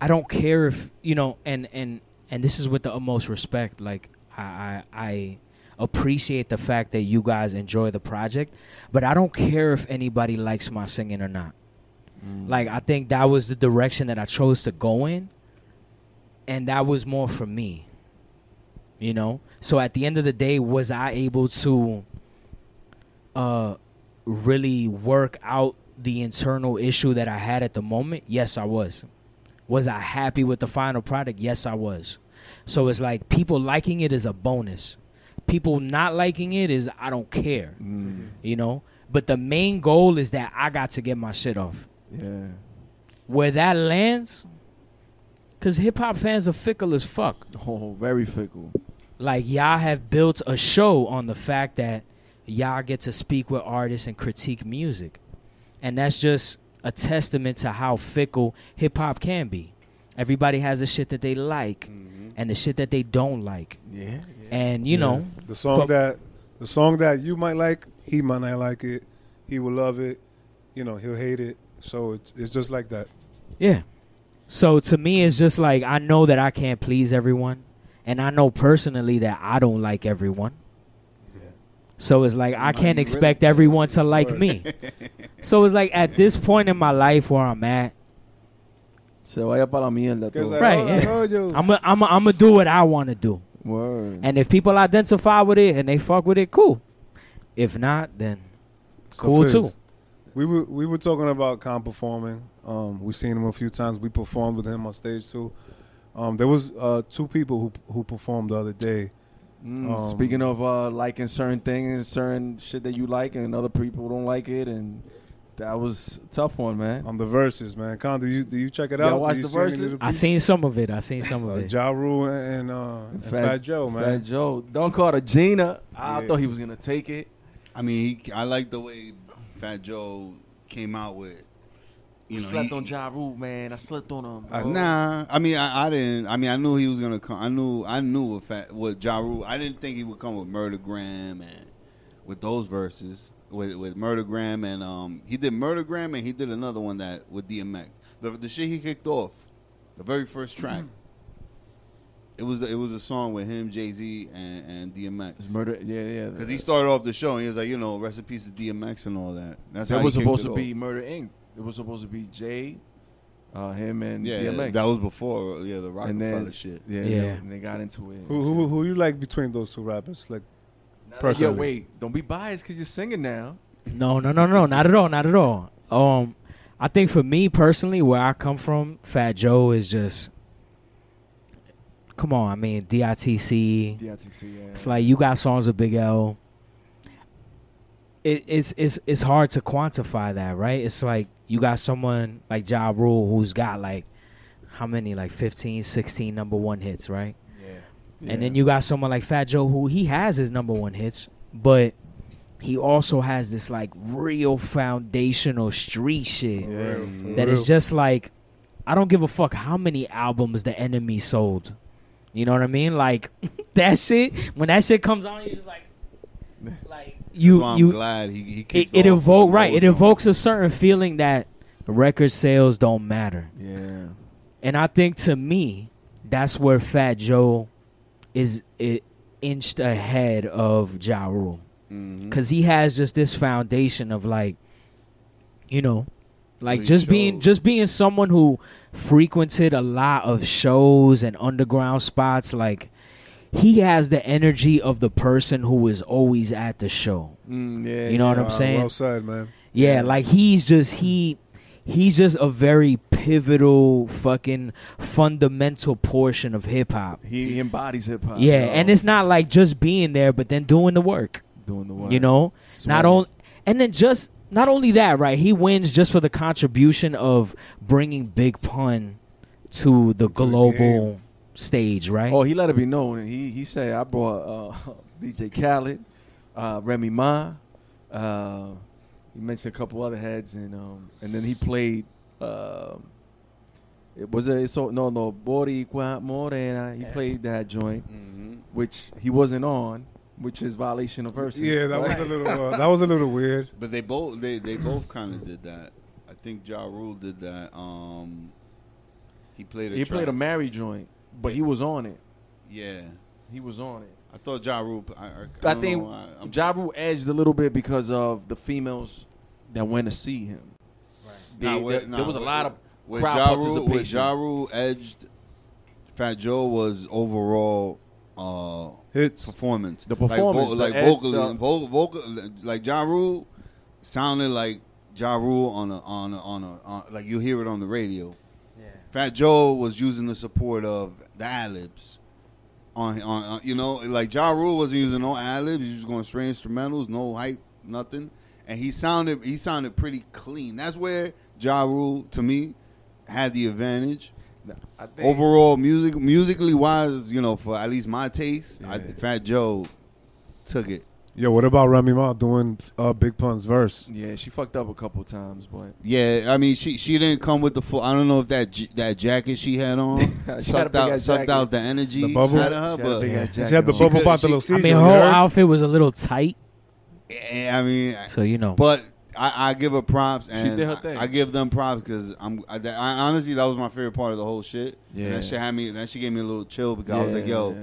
I don't care if you know, and and and this is with the utmost respect. Like I I, I appreciate the fact that you guys enjoy the project, but I don't care if anybody likes my singing or not. Mm. Like I think that was the direction that I chose to go in, and that was more for me. You know, so at the end of the day, was I able to uh really work out the internal issue that I had at the moment? Yes, I was. Was I happy with the final product? Yes, I was. So it's like people liking it is a bonus. people not liking it is I don't care, Mm, you know. But the main goal is that I got to get my shit off. yeah. Where that lands, cause hip hop fans are fickle as fuck. Oh, very fickle. Like y'all have built a show on the fact that y'all get to speak with artists and critique music, and that's just a testament to how fickle hip hop can be. Everybody has the shit that they like Mm-hmm. and the shit that they don't like, Yeah. yeah. and you know, the song Fuck. that the song that you might like, he might not like it. He will love it. You know, he'll hate it. So it's it's just like that. Yeah. So to me, it's just like I know that I can't please everyone, and I know personally that I don't like everyone. So it's like I can't really- expect everyone to like me. So it's like at this point in my life where I'm at, Se vaya para la mierda. Todo. Right, yeah. I'm i I'm i I'm gonna do what I want to do. Word. And if people identify with it and they fuck with it, cool. If not, then So cool Fizz, too. We were we were talking about Kon performing. Um, we seen him a few times. We performed with him on stage too. Um, there was uh, two people who who performed the other day. Mm, Um, speaking of uh, liking certain things, certain shit that you like, and other people don't like it, and that was a tough one, man. on the verses, man. Kon, do you do you check it Y'all out? watch Do the verses? I beats? seen some of it. I seen some uh, of it. Ja Rule and, uh, and Fat- Fat, Joe, man. Fat Joe, don't call her Gina. I Yeah. thought he was gonna take it. I mean, he, I like the way Fat Joe came out with. You I know, slept he- on Ja Rule, man. I slept on him. Bro. Nah, I mean, I, I didn't. I mean, I knew he was gonna come. I knew, I knew what fat, what Ja Rule. I didn't think he would come with Murdergram and with those verses with with Murdergram and um, he did Murdergram and he did another one that with DMX. The the shit he kicked off, the very first track. It was the, it was a song with him, Jay Z, and, and It's DMX. murder. Yeah, yeah. Because he started off the show and he was like, you know, rest in peace to DMX and all that. That's how that he was supposed to off. be Murder Inc. It was supposed to be Jay, uh, him, and Yeah, DMX. that was before, yeah, the and Rockefeller then shit. Yeah, Yeah. yeah. And they got into it. Who who who you like between those two rappers? Like Yo, personally? wait, don't be biased because you're singing now. No, no, no, no, not at all, not at all. Um, I think for me personally, where I come from, Fat Joe is just, come on. I mean, DITC. DITC, yeah. It's like you got songs with Big L. It, it's it's it's hard to quantify that, right? It's like you got someone like Ja Rule who's got like how many like 15, 16 number one hits, right? yeah. And then you got someone like Fat Joe who he has his number one hits, but he also has this like real foundational street shit Yeah. That is just like I don't give a fuck how many albums the enemy sold. You know what I mean? Like that shit when that shit comes on, you're just like like you I'm you glad he, he it, it off evoke right. It evokes a certain feeling that record sales don't matter. Yeah. And I think to me, that's where Fat Joe is it inched ahead of Ja Rule. Mhm. Cause he has just this foundation of like, you know, like just being just being someone who frequented a lot of shows and underground spots. Like, he has the energy of the person who is always at the show. Mm, yeah. You know what. I'm saying? Well said, man. Yeah, Yeah. like he's just he he's just a very pivotal fucking fundamental portion of hip hop. He, embodies hip hop. Yeah, yo. and it's not like just being there, but then doing the work. doing the work. You know, not Sweating. only and then just not only that, right? He wins just for the contribution of bringing Big Pun to the the global game. stage, right? Oh, he let it be known. and He he said I brought uh, DJ Khaled, uh, Remy Ma. Uh, he mentioned a couple other heads, and um, and then he played. Um, it was a so no no Boricua Morena. He played that joint, Mhm. which he wasn't on, which is violation of verses. Yeah, that right? was a little uh, that was a little weird. But they both they, they both kind of did that. I think Ja Rule did that. Um, he played a He track. played a Mary joint, but he was on it. yeah. He was on it. I thought Ja Rule. I, I, I, I, think know, I, Ja Rule edged a little bit because of the females that went to see him. They- Nah, there, with- there nah, was a with- lot of with crowd Ja Rule, with participation. Ja Rule edged. Fat Joe was overall uh, Hits. performance. The performance, like, the vo- like edge, vocally, the- vocal, vocal, like Ja Rule sounded like Ja Rule on a on a, on a on, like you hear it on the radio. Fat Joe was using the support of the ad libs on on, on you know like Ja Rule wasn't using no ad libs. He was just going straight instrumentals, no hype, nothing. And he sounded he sounded pretty clean. That's where Ja Rule to me had the advantage. I think Overall, music musically wise, you know, for at least my taste, I, Fat Joe took it. Yo, what about Remy Ma doing uh, Big Pun's verse? Yeah, she fucked up a couple times, but Yeah, I mean, she she didn't come with the full. I don't know if that j- that jacket she had on She sucked big out sucked jacket. out the energy The bubble? out of her, she had but big She had the on. bubble could- bottle she- I mean, her whole outfit was a little tight, eh, I mean, so you know. but I, I give her props and did her I- thing. I, give them props because I'm I, that- I- honestly that was my favorite part of the whole shit. And Yeah. that shit had me. That shit gave me a little chill because I was like, yo, Yeah.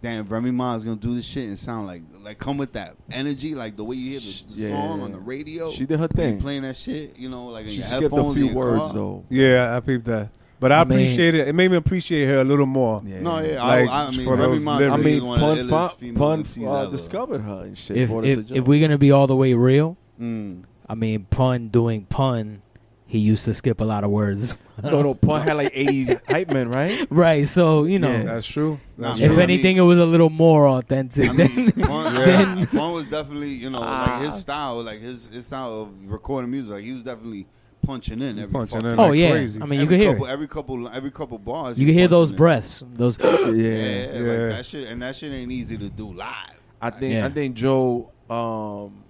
damn, Remy Ma is gonna do this shit and sound like like come with that energy, like the way you hear the, the Yeah. song on the radio. She did her thing. playing that shit, you know, like in She your skipped a headphones in few words car. though. Yeah, I peeped that. But I, I mean- appreciate it. It made me appreciate her a little more. Yeah. No, yeah, Like, I, I mean, for Remy those I mean, is Pun, the illest Pun, Pun uh, discovered her and shit. if brought her to if, if we're gonna be all the way real, Mm. I mean, pun doing pun, he used to skip a lot of words. no, no, Pun had like 80 hype men, right? right. So you know, Yeah. That's true. That's Nah, if I mean- anything, it was a little more authentic. I than, mean, Pun, Then- yeah, Pun was definitely, you know, like his Ah. style, like his his style of recording music. Like he was definitely punching in every Punching fucking, in oh like yeah, crazy. I mean, you every could hear couple, it. every couple, every couple bars. You he can hear those in. breaths. Those Yeah, Yeah. yeah, Yeah. like that shit, and that shit ain't easy to do live. I think Yeah. I think Joe um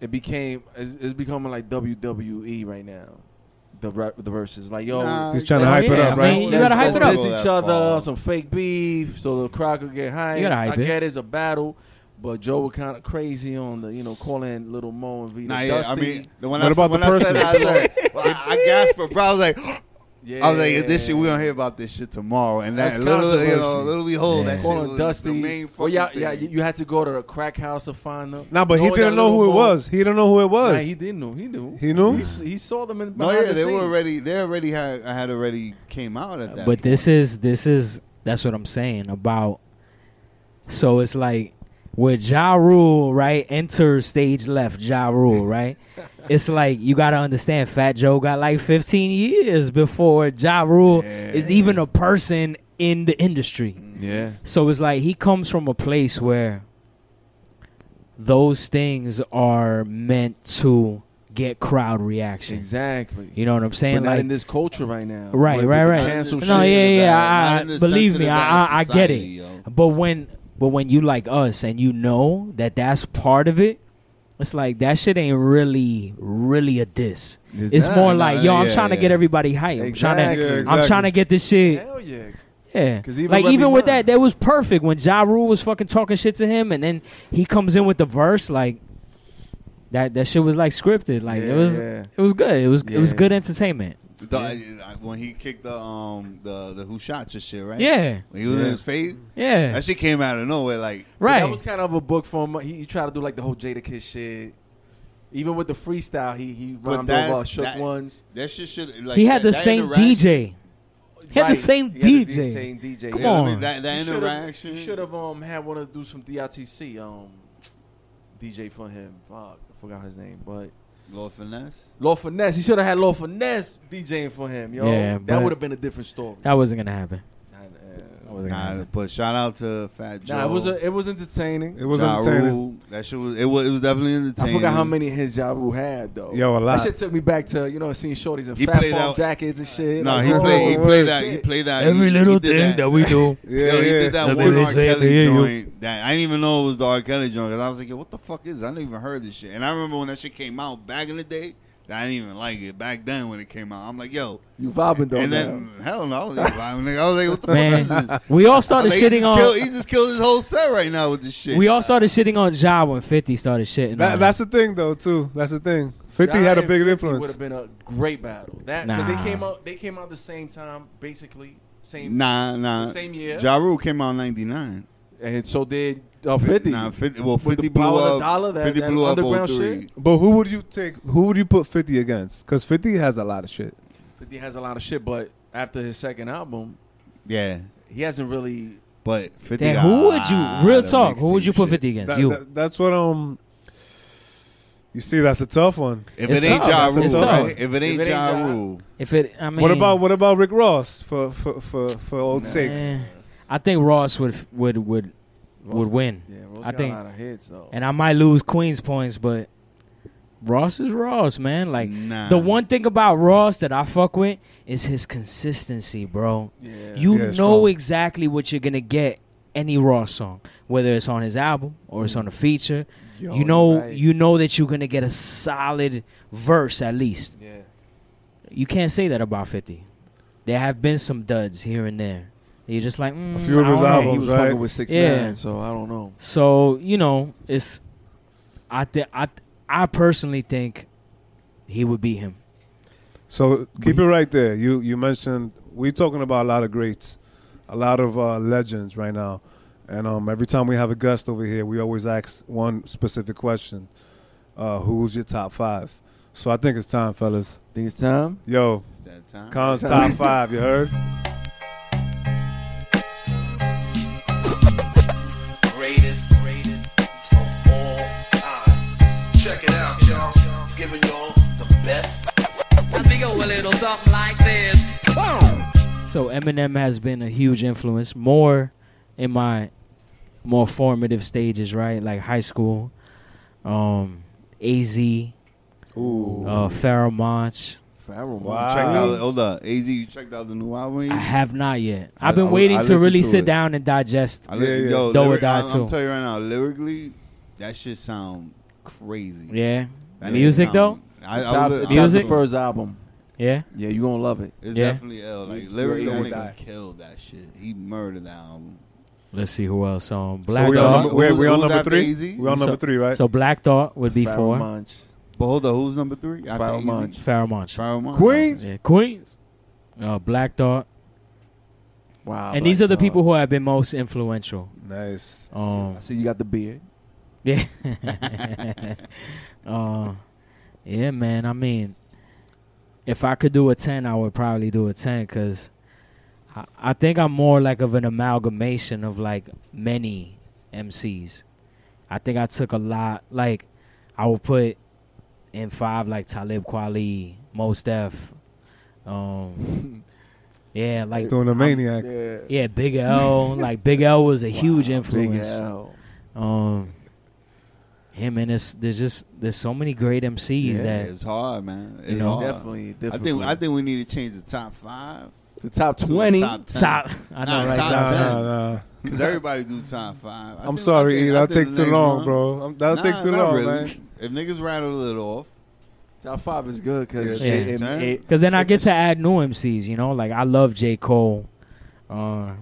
it became it's, it's becoming like WWE right now. The rap, the verses like yo Nah, He's trying to hype it yeah, up, I right? mean, you gotta hype it up. Diss each other, far. some fake beef, so the crowd could get hyped. You gotta hype I it. get it's a battle, but Joe was kind of crazy on the you know calling Little Mo and Vita Nah, yeah, Dusty. I mean, the- when What I, about when the I said person? that, I was like, well, I, I gasped for bro. I was like, yeah, I was like, this shit, we gonna hear about this shit tomorrow, and That's that little, you know, controversy. little we hold Yeah. that shit calling was Dusty. the main well, yeah, fucking yeah, thing. you you had to go to a crack house to find them. Nah, but he Knowing didn't that know who Lil it Mo- was. He didn't know who it was. Nah, he didn't know. He knew. He knew? He, s- he saw them in. No, behind yeah, the they were scenes. already, they already had, had already came out at uh, that. but this is this is that's what I'm saying about. So it's like with Ja Rule, right? Enter stage left, Ja Rule, right? it's like you gotta understand. Fat Joe got like 15 years before Ja Rule is even a person in the industry. Yeah. So it's like he comes from a place where those things are meant to get crowd reaction. Exactly. You know what I'm saying? but not like in this culture right now. Right, right, right. Cancel No, yeah, yeah, I- the believe me, I- I- I get it. yo. But when but when you like us and you know that that's part of it, it's like that shit ain't really really a diss. It's, not. more like yo, I'm yeah, trying to yeah. get everybody hyped. I'm trying to Exactly. I'm trying to get this shit. Hell yeah. Yeah, 'Cause even like even with Ma- that, that was perfect when Ja Rule was fucking talking shit to him, and then he comes in with the verse like that. That shit was like scripted. Like it was, yeah. it was good. It was, it was good entertainment. The- I- when he kicked the um the the who shot your shit right? Yeah, When he was Yeah. in his face, yeah, that shit came out of nowhere. Like right. That was kind of a book for him. He, he tried to do like the whole Jadakiss shit. Even with the freestyle, he he But rhymed over that's- shook that- ones. that shit should like he had that, the that same DJ. He had the same He had the DJ. same DJ. Come Yeah, I on. mean, that that He should've- interaction. Should have um had one of the dudes from DITC um DJ for him. Fuck, I forgot his name, but Lord finesse. Lord Finesse. He should have had Lord Finesse DJing for him, yo. Yeah, that would have been a different story. That wasn't gonna happen. Nah, That wasn't gonna Nah, but shout out to Fat Joe. Nah, it was a, it was entertaining. It was Ja entertaining. Rule. That shit was it was it was definitely I entertaining. forgot how many hits Ja Rule had though. Yo, a lot. That lot. shit took me back to you know seeing shorties in He fat played farm out- jackets and shit. No, Like, he played. He played that. shit. He played that. Every he, little he did thing that we do. Yeah, Yo, he yeah. did that The one bitch R. say, Kelly "Yeah, you." joint. That I didn't even know it was the R. Kelly joint because I was like, yo, what the fuck is? This? I never even heard this shit. And I remember when that shit came out back in the day. That I didn't even like it back then when it came out. I'm like, yo. You vibing though. and now. then hell no, I was like, vibing, nigga. I was like, what the Man, fuck is this? we all started like, shitting just on. Killed, he just killed his whole set right now with this shit. We all started shitting on Ja when Fifty started shitting. That, on that's him. the thing, though. Too. That's the thing. Fifty Ja had a and big influence. Would have been a great battle. That because Nah. they came out. They came out the same time, basically same. Nah, nah. Same year. Ja Rule came out in '99. And so did uh, Fifty. Nah, 50 well, With 50 the blew power of the up. dollar, that- 50 that blew up underground 03. shit. But who would you take? Who would you put Fifty against? Because Fifty has a lot of shit. Fifty has a lot of shit, but after his second album, Yeah, he hasn't really. but 50 Damn, who would you? Real lot talk. Who would mixtape you put shit. Fifty against? That- you. that- that's what um. You see, that's a tough one. If It's it ain't tough. Ja It's Rule, tough. right? if it ain't If it ain't Ja Ja- Rule, if it, I mean, what about what about Rick Ross for for for for old sake? eh, I think Ross would would would Ross- would win. Yeah, Ross I got think- a lot of hits though. And I might lose Queen's points, but Ross is Ross, man. Like Nah. the one thing about Ross that I fuck with is his consistency, bro. yeah. You Yeah, know strong. exactly what you're gonna get any Ross song, whether it's on his album or it's on a feature. Yo, you know, right. you know that you're gonna get a solid verse at least. Yeah. You can't say that about Fifty. There have been some duds here and there. You're just like mm, A few of I his don't know. Yeah, albums, he was right? fucking with six Yeah. nine, so I don't know. So you know, it's I th- I I personally think he would beat him. So keep it right there. You you mentioned we're talking about a lot of greats, a lot of uh, legends right now, and um, every time we have a guest over here, we always ask one specific question: uh, Who's your top five? So I think it's time, fellas. Think it's time? Yo, It's that time. Kon's top five. You heard? Go something like this. So Eminem has been a huge influence, more in my more formative stages, right? Like high school, um, AZ, Ooh. uh, Pharoahe Monch. Pharoahe. Wow. Checked out, hold up, Az. You checked out the new album? I have not yet. I- I've been I- waiting I to really to sit it. down and digest. I li- Yeah, yeah. Yo, Do or lyric, die I'm, I'm too. telling you right now, lyrically, that shit sound crazy. Yeah, That music shit though. sound- I, I Top, was, it's I top the Music? first album. Yeah, Yeah, you gonna love it. It's Yeah. definitely L. Like You- lyrically, that nigga die. killed that shit. He murdered that album. let's see who else. Um, So Black we on Thought. number, wait, Who's- we on who's number after three. AZ? We on So- number three, right? So Black Thought would be Pharoahe four. Monch. But hold on, who's number three? After Pharoahe AZ? Monch. Pharoahe Monch. Pharoahe Monch. Queens. Yeah, Queens. Uh, Black Thought. Wow. and these are the Black people who have been most influential. Nice. Um, I see you got the beard. Yeah. uh, yeah, man. I mean, if I could do a 10, I would probably do a 10 because I, I think I'm more like of an amalgamation of like many MCs. I think I took a lot. Like, I would put in five like Talib Kweli, Mos Def. Um, yeah, like Doing a I'm- maniac. Yeah. Yeah, Big L. like Big L was a huge Big influence. L. Um, yeah, man, there's there's just there's so many great MCs Yeah, that it's hard, man. It's You know, hard. Definitely, I think I think we need to change the top five the top to twenty. top ten. top. I know, Nah, right? top Top ten. ten. Nah, nah. Because everybody do top five. I I'm sorry, I E. think- I That'll think take too long, one- bro. That'll Nah, take too long, really. man. If niggas rattle it off, Top five is good because Yeah. it, it, it, Because then I get to add new MCs. You know, like I love J Cole. Uh,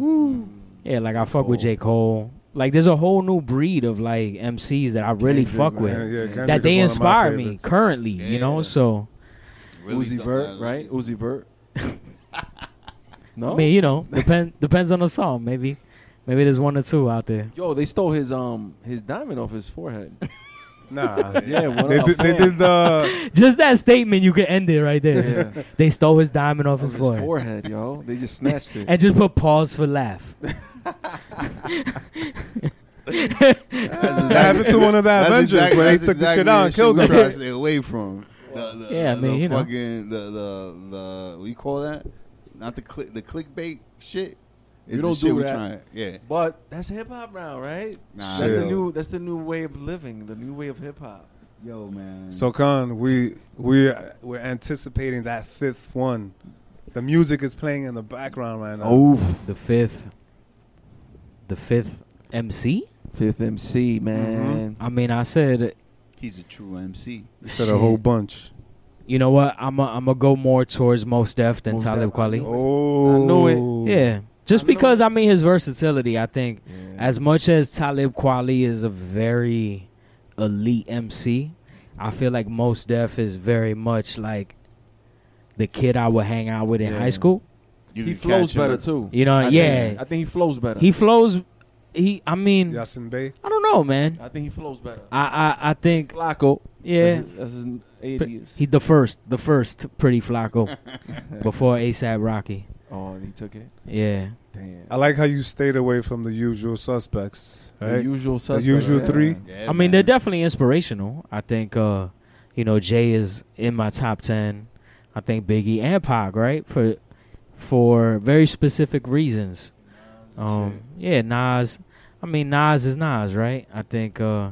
yeah, like I fuck with J Cole. Like there's a whole new breed of like MCs that I really Kendrick, fuck man. with. Yeah, Kendrick that is they one of my inspire me favorites. currently. You know, so really Uzi Vert, right? lays. Uzi Vert. no, I mean, you know, depend depends on the song. Maybe, maybe there's one or two out there. Yo, they stole his um his diamond off his forehead. Nah. yeah, one They of did, they did the Just that statement, you can end it right there. Yeah. They stole his diamond off Off his his forehead. forehead, yo. They just snatched it. and just put pause for laugh. That's That happened to one of the Avengers exactly- where he that's took the shit out and killed we them. try to stay away from. The, the, Yeah, I mean, the you know. fucking the the the what you call that? Not the click the clickbait shit. It's You the don't shit do we that. trying. Yeah. But that's hip hop now, right? Nah, that's Shit. the new. That's the new way of living. The new way of hip hop. Yo, man. So Kon, we we we're anticipating that fifth one. The music is playing in the background right now. Oh, The fifth, the fifth MC. fifth MC, man. Mm-hmm. I mean, I said, he's a true MC. You said a whole bunch. you know what? I'm i I'm gonna go more towards Mos Def than Mos Talib Def, Kweli. Oh, I knew it. Yeah, just I know because it. I mean his versatility. I think Yeah. as much as Talib Kweli is a very elite MC, I feel like Mos Def is very much like the kid I would hang out with in Yeah. high school. You he flows catch him. better too. You know, I yeah. Think, I think he flows better. He flows. He, I mean, Yasin Bey. I don't know, man. I think he flows better. I, I, I think, Flacko. yeah, That's his, that's his he the first, the first pretty Flacko before ASAP Rocky. oh, and he took it. Yeah, Damn. I like how you stayed away from the usual suspects. The Right? usual The suspects. usual yeah. three. Yeah, I mean they're definitely inspirational. I think, uh, you know, Jay is in my top ten. I think Biggie and Pac, right, for for very specific reasons. Um, yeah, Nas. I mean, Nas is Nas, right? I think uh,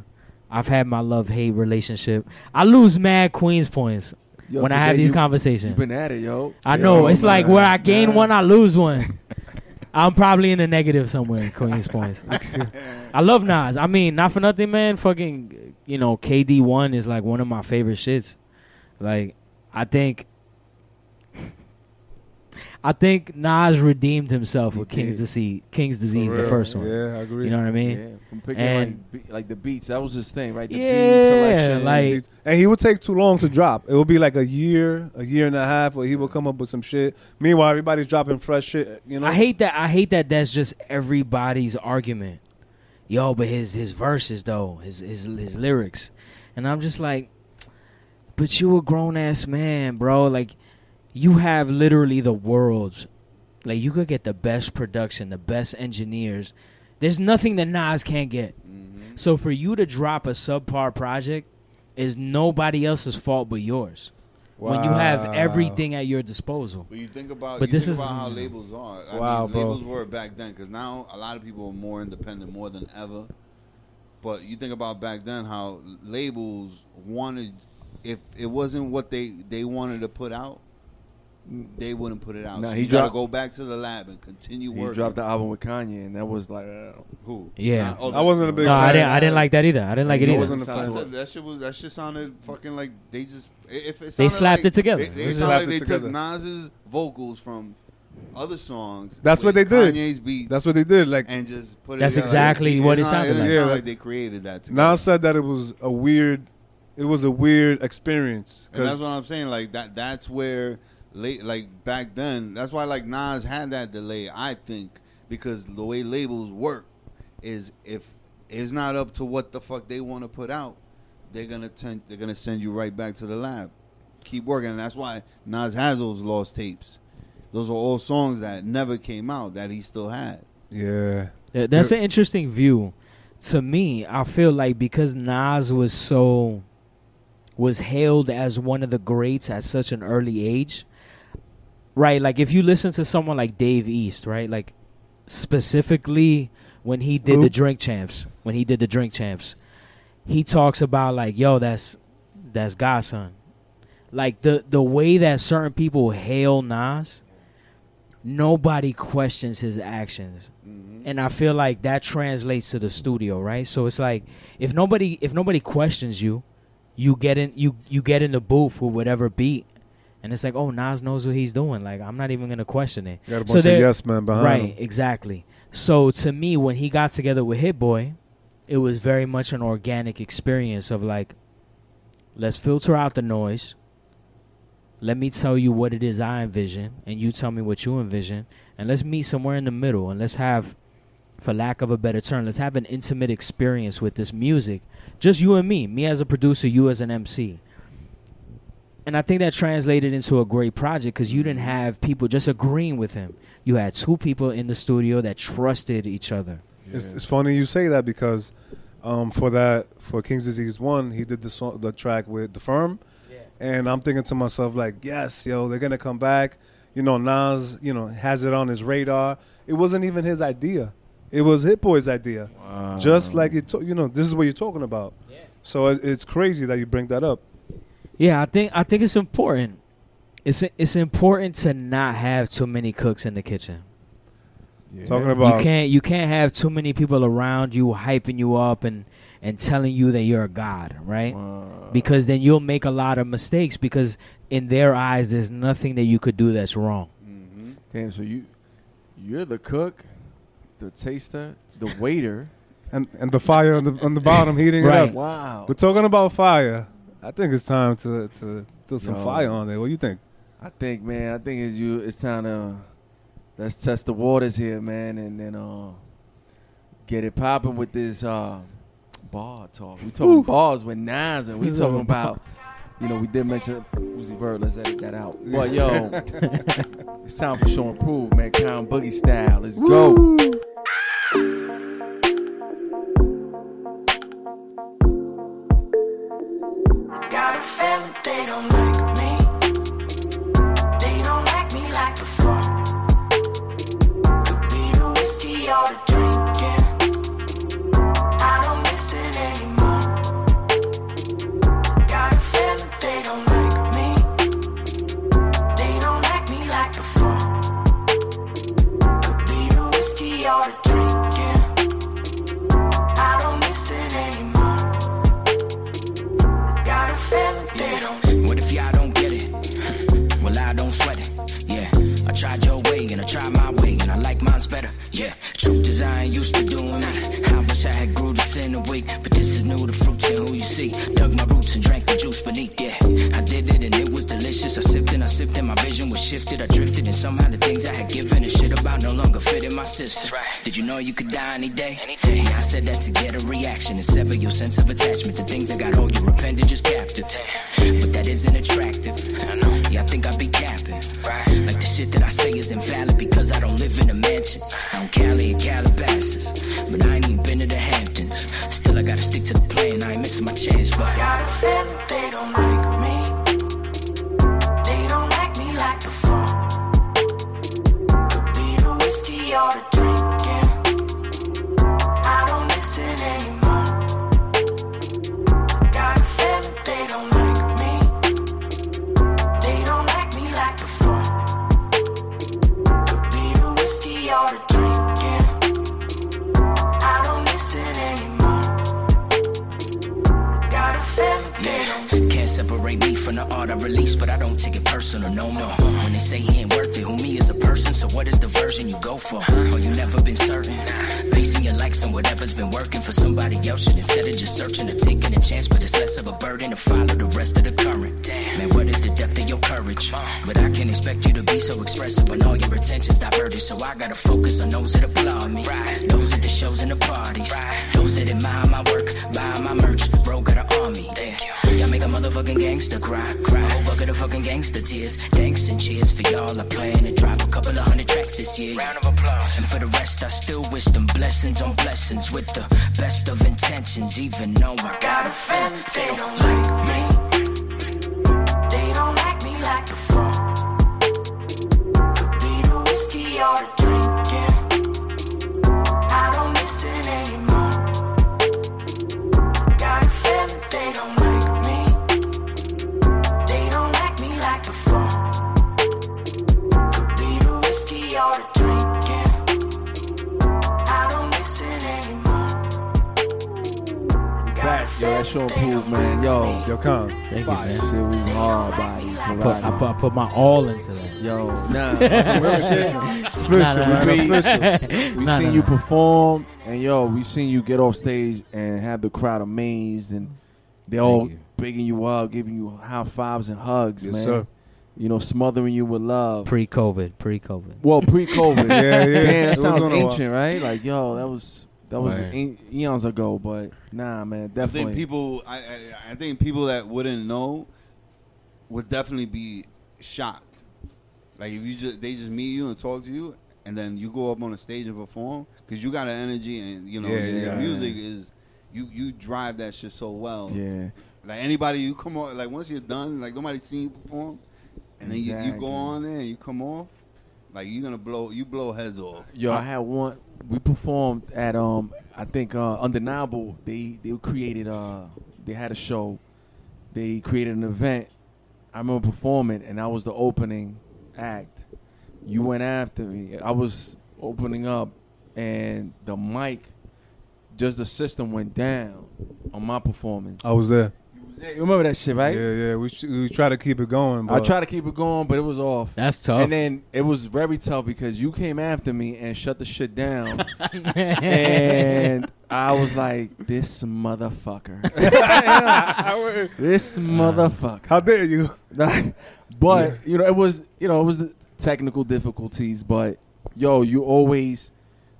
I've had my love hate relationship. I lose mad Queens points Yo, when I have these you- conversations. You been at it, yo. I know Yo, it's like where I gain Man. one, I lose one. I'm probably in the negative somewhere. Queens points. I love Nas. I mean, not for nothing, man. Fucking, you know, KD one is like one of my favorite shits. Like, I think, I think Nas redeemed himself with King's. Disease. King's Disease, the first one. Yeah, I agree. You know what I mean? Yeah, from picking And- like, be, like the beats. That was his thing, right? The Yeah, like- and he would take too long to drop. It would be like a year, a year and a half, where he would come up with some shit. Meanwhile, everybody's dropping fresh shit. You know, I hate that. I hate that. That's just everybody's argument. Yo, but his his verses though, his his his lyrics, and I'm just like, but you a grown ass man, bro. Like, you have literally the world's, like you could get the best production, the best engineers. There's nothing that Nas can't get. Mm-hmm. So for you to drop a subpar project is nobody else's fault but yours. When you have everything at your disposal. But you think about, But you this think is- about how labels are. I Wow, mean, bro. labels were back then because now a lot of people are more independent, more than ever. But you think about back then how labels wanted, if it wasn't what they they wanted to put out, they wouldn't put it out. Nah, so he you gotta dropped- go back to the lab and continue He working. dropped the album with Kanye, and that was like, uh, Who? Yeah. Nah, oh, I wasn't a big No, I didn't. I didn't like that either. I didn't like it either. wasn't a fan. like- That shit was that shit sounded fucking like they just if it They slapped like- it together. They, they They sounded slapped like they it took together. Nas's vocals from other songs. That's what they did. Kanye's beats. That's what they did. Like and just put it. That's together. exactly what it not- sounded didn't like. Yeah, like they created that. Together. Nas said that it was a weird, it was a weird experience. and that's 'Cause- what I'm saying. Like that. That's where late, like back then. That's why like Nas had that delay. I think because the way labels work is if it's not up to what the fuck they want to put out, they're gonna tend, they're gonna send you right back to the lab. Keep working, and that's why Nas has those lost tapes. Those are all songs that never came out that he still had. yeah, Th- That's an interesting view. To me, I feel like because Nas was so was hailed as one of the greats at such an early age, right? Like if you listen to someone like Dave East, right? Like specifically when he did the Drink Champs, when he did the Drink Champs, he talks about like, yo, that's that's Godson. Like the the way that certain people hail Nas, nobody questions his actions mm-hmm. and I feel like that translates to the studio, right? So it's like if nobody if nobody questions you, you get in you you get in the booth with whatever beat, and it's like oh Nas knows what he's doing. Like I'm not even gonna question it. you got a So bunch of yes men behind right, him. exactly. So to me, when he got together with Hit Boy, it was very much an organic experience of like, let's filter out the noise. Let me tell you what it is I envision, and you tell me what you envision, and let's meet somewhere in the middle, and let's have, for lack of a better term, let's have an intimate experience with this music, just you and me, me as a producer, you as an MC. And I think that translated into a great project because you didn't have people just agreeing with him. You had two people in the studio that trusted each other. It's, it's funny you say that because um, for that for King's Disease One, he did the song, the track with the firm, and I'm thinking to myself like, yes, yo, they're gonna come back. You know, Nas, you know, has it on his radar. It wasn't even his idea; it was Hit Boy's idea. wow. Just like you, to, you know, this is what you're talking about. So it's crazy that you bring that up. Yeah, I think I think it's important. It's it's important to not have too many cooks in the kitchen. Yeah. Talking about you can't you can't have too many people around you hyping you up and and telling you that you're a god, right? Wow. Because then you'll make a lot of mistakes because in their eyes there's nothing that you could do that's wrong. Mm-hmm. Damn, so you you're the cook, the taster, the waiter. and and the fire on the on the bottom heating Right. it up. Wow. We're talking about fire. I think it's time to to throw some Yo. fire on there. What do you think? I think, man, I think it's you. It's time to let's test the waters here, man, and then uh, get it popping with this uh, bar talk. We talking bars with Nas, and we talking about, you know, we did mention Uzi Vert. Let's edit that out. But yo, it's time for show and prove, man. Kon Boogie style. Let's go. Was shifted. I drifted and somehow the things I had given a shit about no longer fit in my system. Did you know you could die any day? Any day. I said that to get a reaction and sever your sense of attachment to things that got hold your appendages captive. But that isn't attractive. I know. Yeah, I think I'd be capping. Right. Like the shit that I say is invalid because I don't live in a mansion. I'm Cali and Calabasas. But I ain't even been to the Hamptons. Still, I gotta stick to the plan. I ain't missing my chance, but. I Got a feeling they don't like me. Separate the art I release, but I don't take it personal, no, no. When they say he ain't worth it, who me as a person, so what is the version you go for? Or you never been certain? Basing your likes on whatever's been working for somebody else, shit, instead of just searching or taking a chance, but it's less of a burden to follow the rest of the current. Damn, man, what is the depth of your courage? But I can't expect you to be so expressive when all your attention's diverted, so I gotta focus on those that applaud me. Right. Those at the shows and the parties. Right. Those that admire my work, buy my merch, bro, got an army. Thank you. Y'all make a motherfucking gangster cry, cry. Whole bucket oh, of fucking gangster tears. Thanks and cheers for y'all. I plan to drop a couple of hundred tracks this year. Round of applause. And for the rest, I still wish them blessings on blessings with the best of intentions. Even though I got a feeling they don't like me. They don't like me like before. Could be the whiskey or the Back, yo, that show improved, man. Yo, Yo, come. Thank you, man. shit was hard, body. I put, I, put, I put my all into that. Yo, nah, some real shit. Official, Nah, nah, man. nah. Official. We Nah, seen nah, you nah. perform, and yo, we seen you get off stage and have the crowd amazed, and they all you. bigging you up, giving you high fives and hugs, Yes, man. sir. You know, smothering you with love. Pre-COVID, pre-COVID. well, pre-COVID. Yeah, yeah. Damn, that sounds on a while. ancient, right? Like, yo, that was that was Right. e- eons ago, but nah, man, definitely. I think people, I, I, I think people that wouldn't know would definitely be shocked. Like if you just they just meet you and talk to you, and then you go up on a stage and perform because you got an energy and you know Yeah, your yeah. music is you you drive that shit so well. yeah, Like anybody, you come on like once you're done, like nobody's seen you perform, and then you, you go on there and you come off, like you're gonna blow you blow heads off. Yo, I had one. We performed at um, I think uh, Undeniable. They they created uh, they had a show. They created an event. I remember performing, and I was the opening act. You went after me. I was opening up, and the mic, just the system went down on my performance. I was there. You. You remember that shit, right? Yeah, yeah. We we try to keep it going. But I tried to keep it going, but it was off. That's tough. And then it was very tough because you came after me and shut the shit down. and I was like, this motherfucker. this motherfucker. How dare you? but, you know, it was, you know, it was technical difficulties, but yo, you always,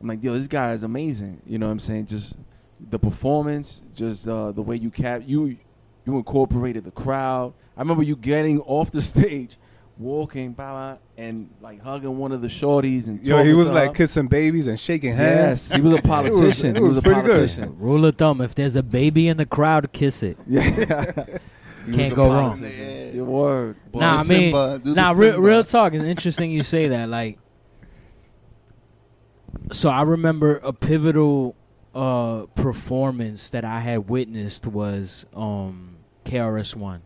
I'm like, yo, this guy is amazing. You know what I'm saying? Just the performance, just uh, the way you cap, you, you incorporated the crowd. I remember you getting off the stage, walking, blah, blah, and like hugging one of the shorties and Yo, he was to like her. kissing babies and shaking hands. Yes, he was a politician. it he was was a pretty good. politician. Rule of thumb: if there's a baby in the crowd, kiss it. Yeah, Can't go wrong. Yeah. your word. Boy, nah, I mean, Simba, nah, real, real talk. It's interesting you say that. Like, so I remember a pivotal uh, performance that I had witnessed was um, KRS One,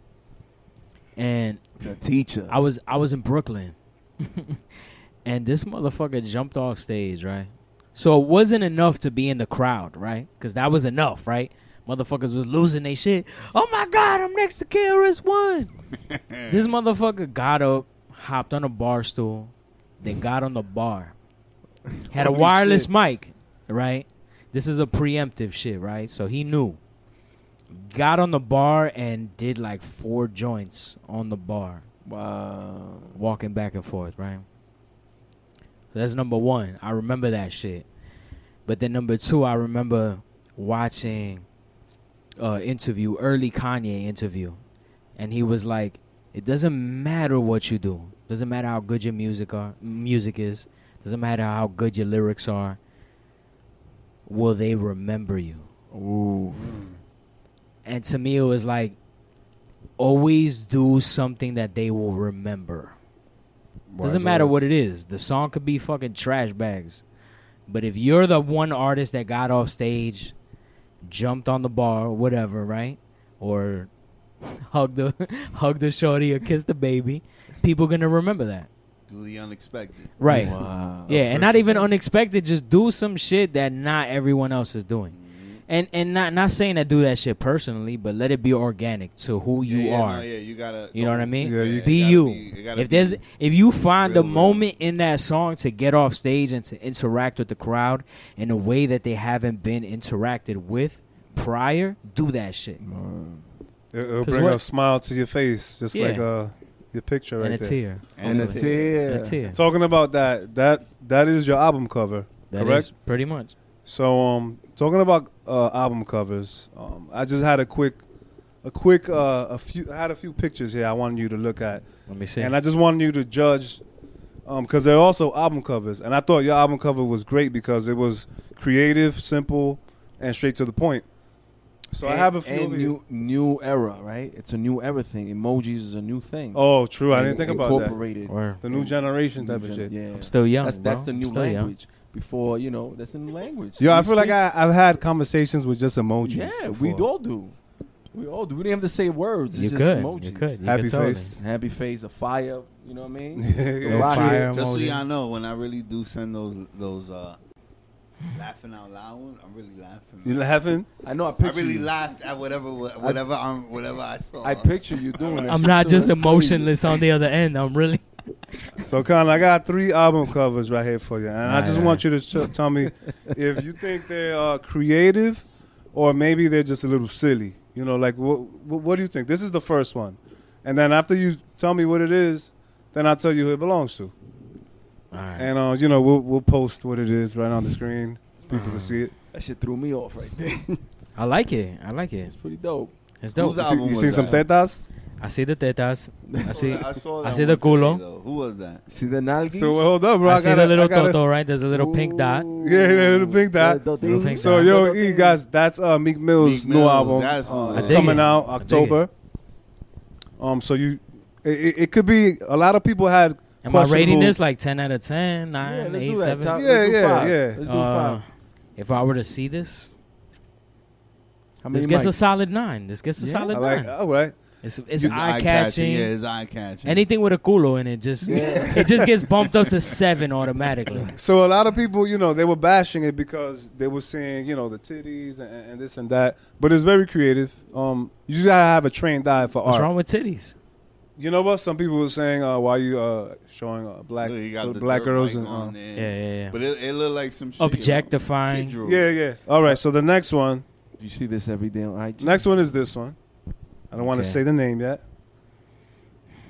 and The teacher. I was I was in Brooklyn, and this motherfucker jumped off stage, right? So it wasn't enough to be in the crowd, right? Because that was enough, right? Motherfuckers was losing their shit. Oh my god, I'm next to KRS One. this motherfucker got up, hopped on a bar stool, then got on the bar. Had a wireless shit. mic, right? this is a preemptive shit, right? So he knew. Got on the bar and did like four joints on the bar, Wow. walking back and forth, right? That's number one. I remember that shit. But then number two, I remember watching uh interview, early Kanye interview. And he was like, It doesn't matter what you do. Doesn't matter how good your music are music is. Doesn't matter how good your lyrics are. Will they remember you? Ooh. And to me it was like always do something that they will remember. Doesn't matter what it is. The song could be fucking trash bags. But if you're the one artist that got off stage, jumped on the bar, whatever, right? Or hug the hug the shorty or kiss the baby, people gonna remember that. Do the unexpected. Right. Wow. Yeah, and not even unexpected, just do some shit that not everyone else is doing. And and not not saying that do that shit personally, but let it be organic to who you yeah, yeah, are. No, yeah, you gotta. You know what I mean? Yeah, you- be gotta you. be- it if there's if you find a real, real. moment in that song to get off stage and to interact with the crowd in a way that they haven't been interacted with prior, do that shit. It, will 'Cause bring what- a smile to your face, just Yeah. like uh, your picture right and a there. tear. And a tear. And a tear. Talking about that, that that is your album cover, That correct? is pretty much. So, um, talking about uh, album covers, um, I just had a quick, a quick, uh, a few. I had a few pictures here. I wanted you to look at, Let me see. and I just wanted you to judge, um, because they're also album covers, and I thought your album cover was great because it was creative, simple, and straight to the point. So I have a few. and new new era, right? It's a new era thing. Emojis is a new thing. Oh, true. I And didn't think about that. incorporated. Or The new generation New type of shit. Yeah, I'm still young. That's that's the new Still young. Language. Before you know, that's in the language. Yo, I We feel like I, I've had conversations with just emojis. Yeah, we before. all do. We all do. We didn't have to say words. It's You just could. emojis. You could. You Happy could totally. face. Happy face, a fire. You know what I mean? Yeah, The yeah. rocket. Fire Just so emoji. y'all know, when I really do send those those uh, laughing out loud ones, I'm really laughing. You laughing? I know. I I picture really you. laughed at whatever whatever I'm whatever I saw. I picture you doing that. I'm shit not too. just That's emotionless on the other end. I'm really. So, Kon, I got three album covers right here for you, and I just alright. want you to ch- tell me if you think they're uh, creative, or maybe they're just a little silly. You know, like what, what? What do you think? This is the first one, and then after you tell me what it is, then I'll tell you who it belongs to, All right. and uh, you know, we'll we'll post what it is right on the screen. People can see it. That shit threw me off right there. I like it. I like it. It's pretty dope. It's dope. Who's You see, you was seen some that? tetas? I see the tetas. I see. I saw I that see one the culo. today, though. Who was that? See the nalgis? So well, hold up, bro. I, I, see gotta, the little I gotta, toto, right? There's a little pink dot. Yeah, yeah, little pink dot. The- the Little thing. pink So dot. yo, The E guys, that's uh Meek Mill's Meek new Mills, album. that's who Uh, it it's is. coming it. out I dig October. Um, so you, it, it, it could be a lot of people had. Am I rating questionable- this like 10 out of 10, 9, Yeah, let's 8, do 7? Top- Yeah, let's do yeah, five. yeah. Let's do Uh, five. if I were to see this, How many this gets a mics? solid 9. This gets a Yeah, solid I like, 9. all right. It's, it's His eye catching. Yeah, it's eye catching. Anything with a culo in it just it just gets bumped up to 7 automatically. So a lot of people, you know, they were bashing it because they were seeing, you know, the titties and, and this and that. But it's very creative. Um, you just gotta have a trained eye for What's art. What's wrong with titties? You know what? Some people were saying, uh, why you uh showing uh, black Look, got the black girls bike and on uh, there. Yeah, yeah, yeah. But it, it looked like some shit. you know, Objectifying. yeah, yeah. All right. So the next one, You see this every day on IG. next one is this one. I don't want to Okay. say the name yet.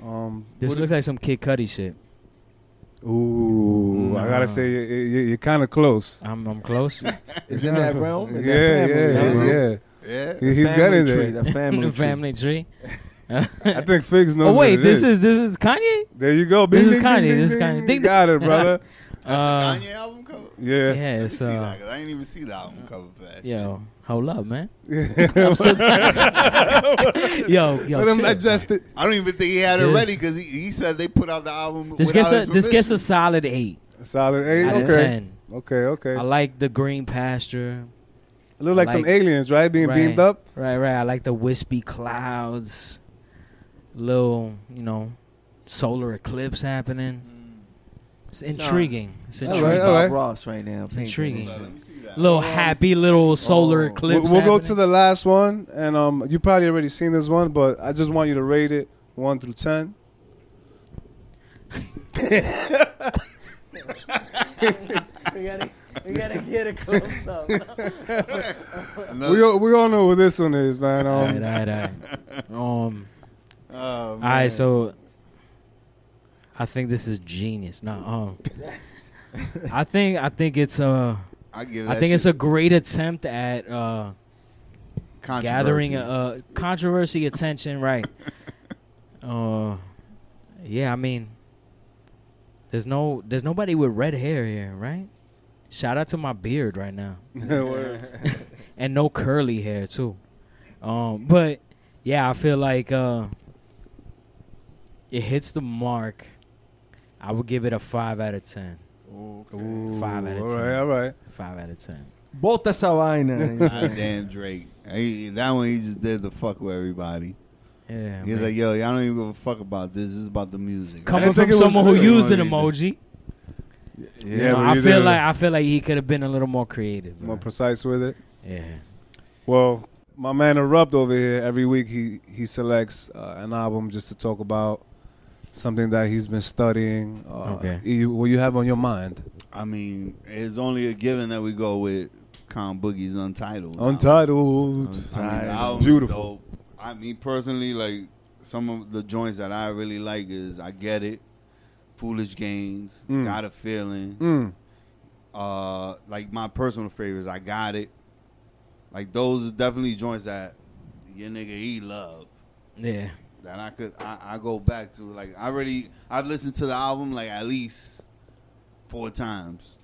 Um, This what looks like some Kid Cudi shit. Ooh, I gotta say you- you- you're kind of close. I'm I'm close. Is in that realm? In that Yeah, family, yeah, huh? yeah. Yeah. He- He's Family getting tree, there. The family, the tree. family tree. I think Figs knows. Oh wait, what it this is this is Kanye? There you go. This is ding, Kanye, ding, this is ding, Kanye. ding. Ding, Got it, brother. That's Uh, the Kanye album cover? Yeah. Yeah, Let me it's see that, uh 'cause I didn't even see the album cover for that. shit. yo, hold up, man. Yo, yo, Let him chill. digest it. I don't even think he had it ready because he, he said they put out the album. This gets a his this gets a solid eight Solid eight. out of Okay. ten. Okay. Okay. I like the green pasture. Look like, some aliens, right? Being Right. beamed up. Right, right. I like the wispy clouds. Little, you know, solar eclipse happening. It's intriguing. It's It's All intriguing. right, all right. Bob Ross right now. It's intriguing. that shit. Let me see that. Little happy little solar Oh. We'll, eclipse. we'll go happening. to the last one, and um, you probably already seen this one, but I just want you to rate it one through ten. We gotta we gotta get a close up. We all, we all know what this one is, man. Um, all right, all right, all right. Um, Oh, all right. So, I think this is genius. No, um, I think I think it's uh, I give I think it's a great attempt at uh gathering controversy. uh controversy attention, right? uh, yeah. I mean, there's no there's nobody with red hair here, right? Shout out to my beard right now. and no curly hair too. Um, but yeah, I feel like uh, it hits the mark. I would give it a five out of ten. Ooh, Five out of all 10. right, all right. Five out of ten. Bota essa vaina. God damn Drake. He, that one he just did the fuck with everybody. Yeah. He's man. like, yo, y'all don't even give a fuck about this. This is about the music. Coming didn't from someone who used an emoji, Yeah, you know, but I feel did like I feel like he could have been a little more creative. more bro. precise with it. yeah. Well, my man Erupt over here, every week he he selects uh, an album just to talk about something that he's been studying. Uh, Okay. You, what you have on your mind? I mean, it's only a given that we go with Kon Boogie's Untitled. Untitled. I mean, the Untitled. album's Beautiful. dope. I mean, personally, like some of the joints that I really like is I Get It, Foolish Games, Mm. Got a Feeling. Mm. Uh, like my personal favorites, I Got It. Like those are definitely joints that your nigga he love. Yeah. That I could I, I go back to. Like I already I've listened to the album like at least four times.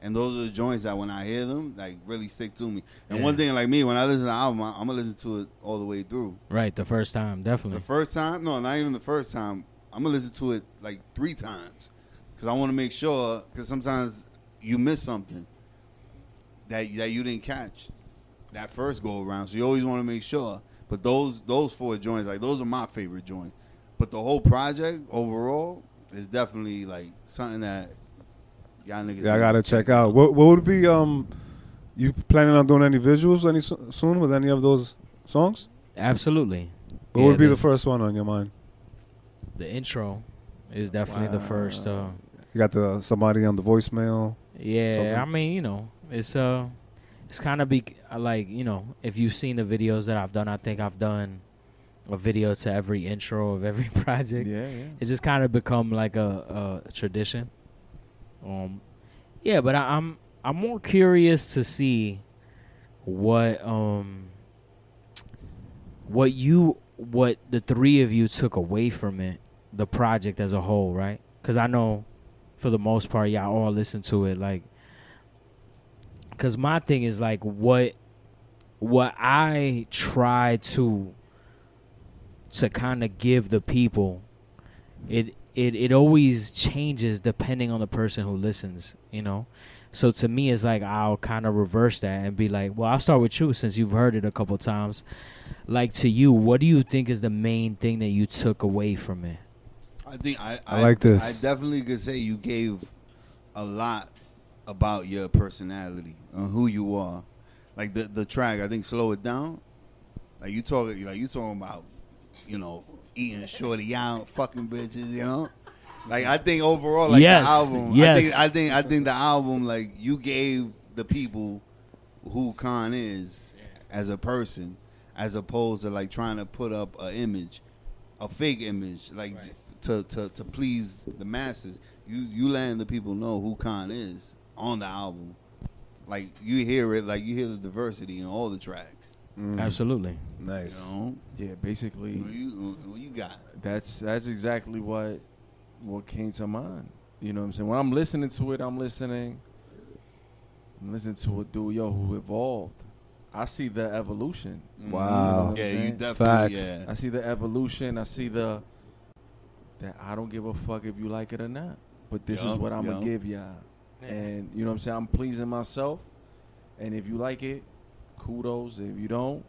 And those are the joints that when I hear them, like really stick to me. And Yeah. one thing like me, when I listen to the album, I, I'm gonna listen to it all the way through. Right. The first time, definitely. The first time, no, not even the first time. I'm gonna listen to it like three times because I want to make sure. Because sometimes you miss something that that you didn't catch that first go around. So you always want to make sure. But those those four joints, like those are my favorite joints. But the whole project overall is definitely like something that y'all niggas. Yeah, I gotta check out. What what would be um, you planning on doing any visuals any soon with any of those songs? Absolutely. What Yeah, would be the the- first one on your mind? The intro is definitely the first. Uh, You got the somebody on the voicemail. Yeah, Something. I mean, you know, it's uh, it's kind of be uh, like you know, if you've seen the videos that I've done, I think I've done a video to every intro of every project. Yeah, yeah. It's just kind of become like a, a tradition. Um, yeah, but I, I'm I'm more curious to see what um what you what the three of you took away from it, the project as a whole, right? Because I know for the most part, y'all all listen to it like. Because my thing is like what what I try to to kind of give the people it it it always changes depending on the person who listens you know? So to me it's like i'll kind of reverse that and be like well i'll start with you since you've heard it a couple times. Like to you what do you think is the main thing that you took away from it? I think I, I like this. I definitely could say you gave a lot about your personality and who you are. Like the the track, I think slow it down. Like you talking, like you talking about, you know, eating shorty out, fucking bitches, you know. Like I think overall, like Yes, the album, I yes. think I think I think the album, like you gave the people who Kon is as a person, as opposed to like trying to put up an image, a fake image, like to, to to please the masses. You you letting the people know who Kon is on the album. Like you hear it, like you hear the diversity in all the tracks. Mm. absolutely You Nice. know, Yeah, basically, what you what you got? that's that's exactly what what came to mind. You know what I'm saying? When I'm listening to it, I'm listening. I'm listening to a dude, yo, who evolved. I see the evolution. Mm-hmm. Wow. Yeah, you definitely. Facts. Yeah. I see the evolution. I see the that I don't give a fuck if you like it or not. But this is what I'm yup. gonna give y'all. And you know what I'm saying? I'm pleasing myself. And if you like it, kudos. If you don't,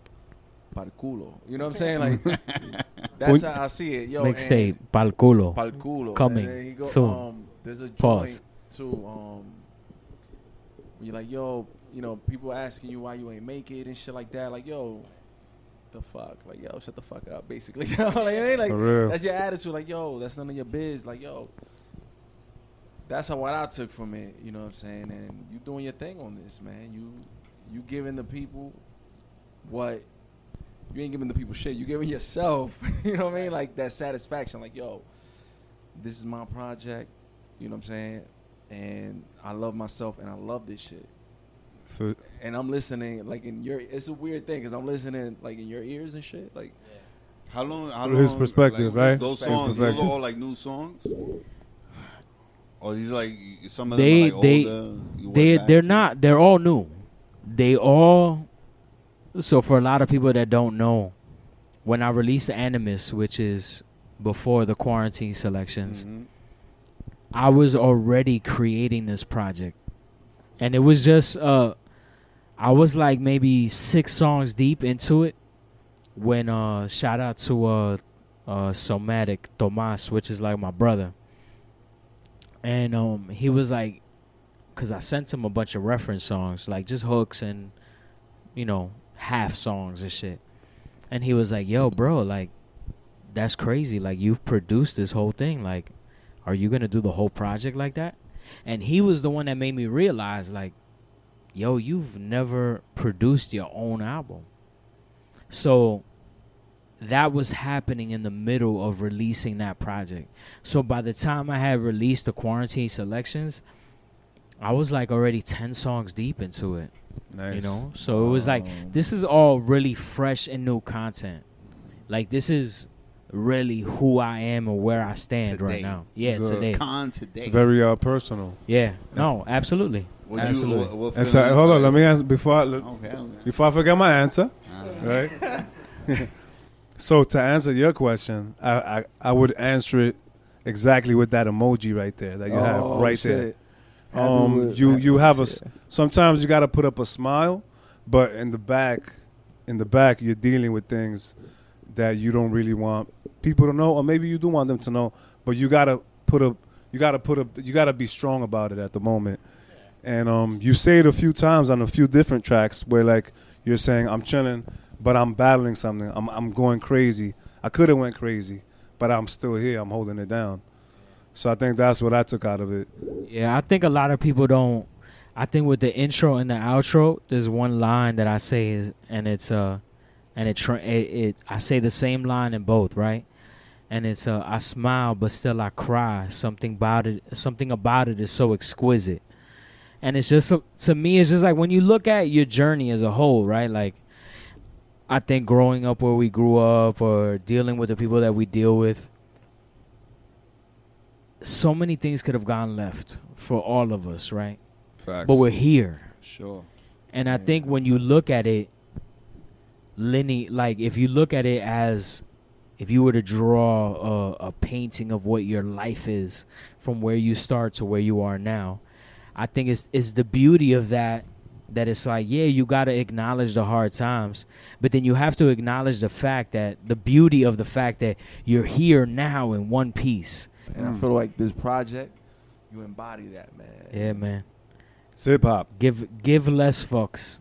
para el culo. You know what I'm saying? Like that's how I see it. Yo, mixtape pal culo Pal culo. Coming And then he go, soon. Um, there's a joint Pause. too. Um, when you're like, yo, you know, people asking you why you ain't make it and shit like that. Like, yo, the fuck, like, yo, shut the fuck up, basically. You know, like, it ain't like For real. that's your attitude. Like, yo, that's none of your biz. Like, yo, that's how what I took from it. You know what I'm saying? And you doing your thing on this, man. You you giving the people what you ain't giving the people shit. You giving yourself. you know what I mean? Like that satisfaction. Like yo, this is my project. You know what I'm saying? And I love myself and I love this shit. For, And I'm listening like in your. It's a weird thing because I'm listening like in your ears and shit. Like How long? How From his long, perspective, like, right? Those His songs, those perspective. are all like new songs. Or these like some of They them are like they older. they they're to? not. They're all new. They all. So for a lot of people that don't know, when I released Animus, which is before the quarantine selections, Mhm. I was already creating this project, and it was just uh, I was like maybe six songs deep into it when uh, shout out to uh, uh, Somatic Tomas, which is like my brother, and um, he was like, cause I sent him a bunch of reference songs, like just hooks and you know half songs and shit, and he was like, "Yo, bro, like." That's crazy. Like you've produced this whole thing. Like are you gonna do the whole project like that? And he was the one that made me realize, like, yo, you've never produced your own album. So that was happening in the middle of releasing that project. So by the time I had released the quarantine selections, I was like already 10 songs deep into it, nice. you know? So it was like, this is all really fresh and new content. Like, this is really who I am and where I stand right now. Yeah, So- today. Kon today. It's very uh, personal. Yeah, no, absolutely. What you, Absolutely. what, what And film hold on, let me ask before I, Okay. okay. before I forget my answer. Uh, right? so to answer your question, I, I I would answer it exactly with that emoji right there that you have oh, right shit. there. Um, with- you you have a. Sometimes you got to put up a smile, but in the back, in the back, you're dealing with things that you don't really want people to know, or maybe you do want them to know, but you got to put up. You got to put up. You got to be strong about it at the moment. And um, you say it a few times on a few different tracks where like you're saying I'm chilling, but I'm battling something. I'm I'm going crazy. I could have went crazy, but I'm still here. I'm holding it down. So I think that's what I took out of it. Yeah, I think a lot of people don't. I think with the intro and the outro, there's one line that I say, is, and it's uh, and it, tra- it it I say the same line in both, right? And it's uh, I smile but still I cry. Something about it, something about it is so exquisite, and it's just to me, it's just like when you look at your journey as a whole, right? Like, I think growing up where we grew up or dealing with the people that we deal with, so many things could have gone left for all of us, right? Facts. But we're here. sure. And I think when you look at it, Lenny, like if you look at it as if you were to draw a, a painting of what your life is from where you start to where you are now, I think it's it's the beauty of that that it's like, yeah, you got to acknowledge the hard times, but then you have to acknowledge the fact that the beauty of the fact that you're here now in one piece. And I mm. feel like this project, you embody that, man. Yeah, man. It's hip hop. Give give less fucks.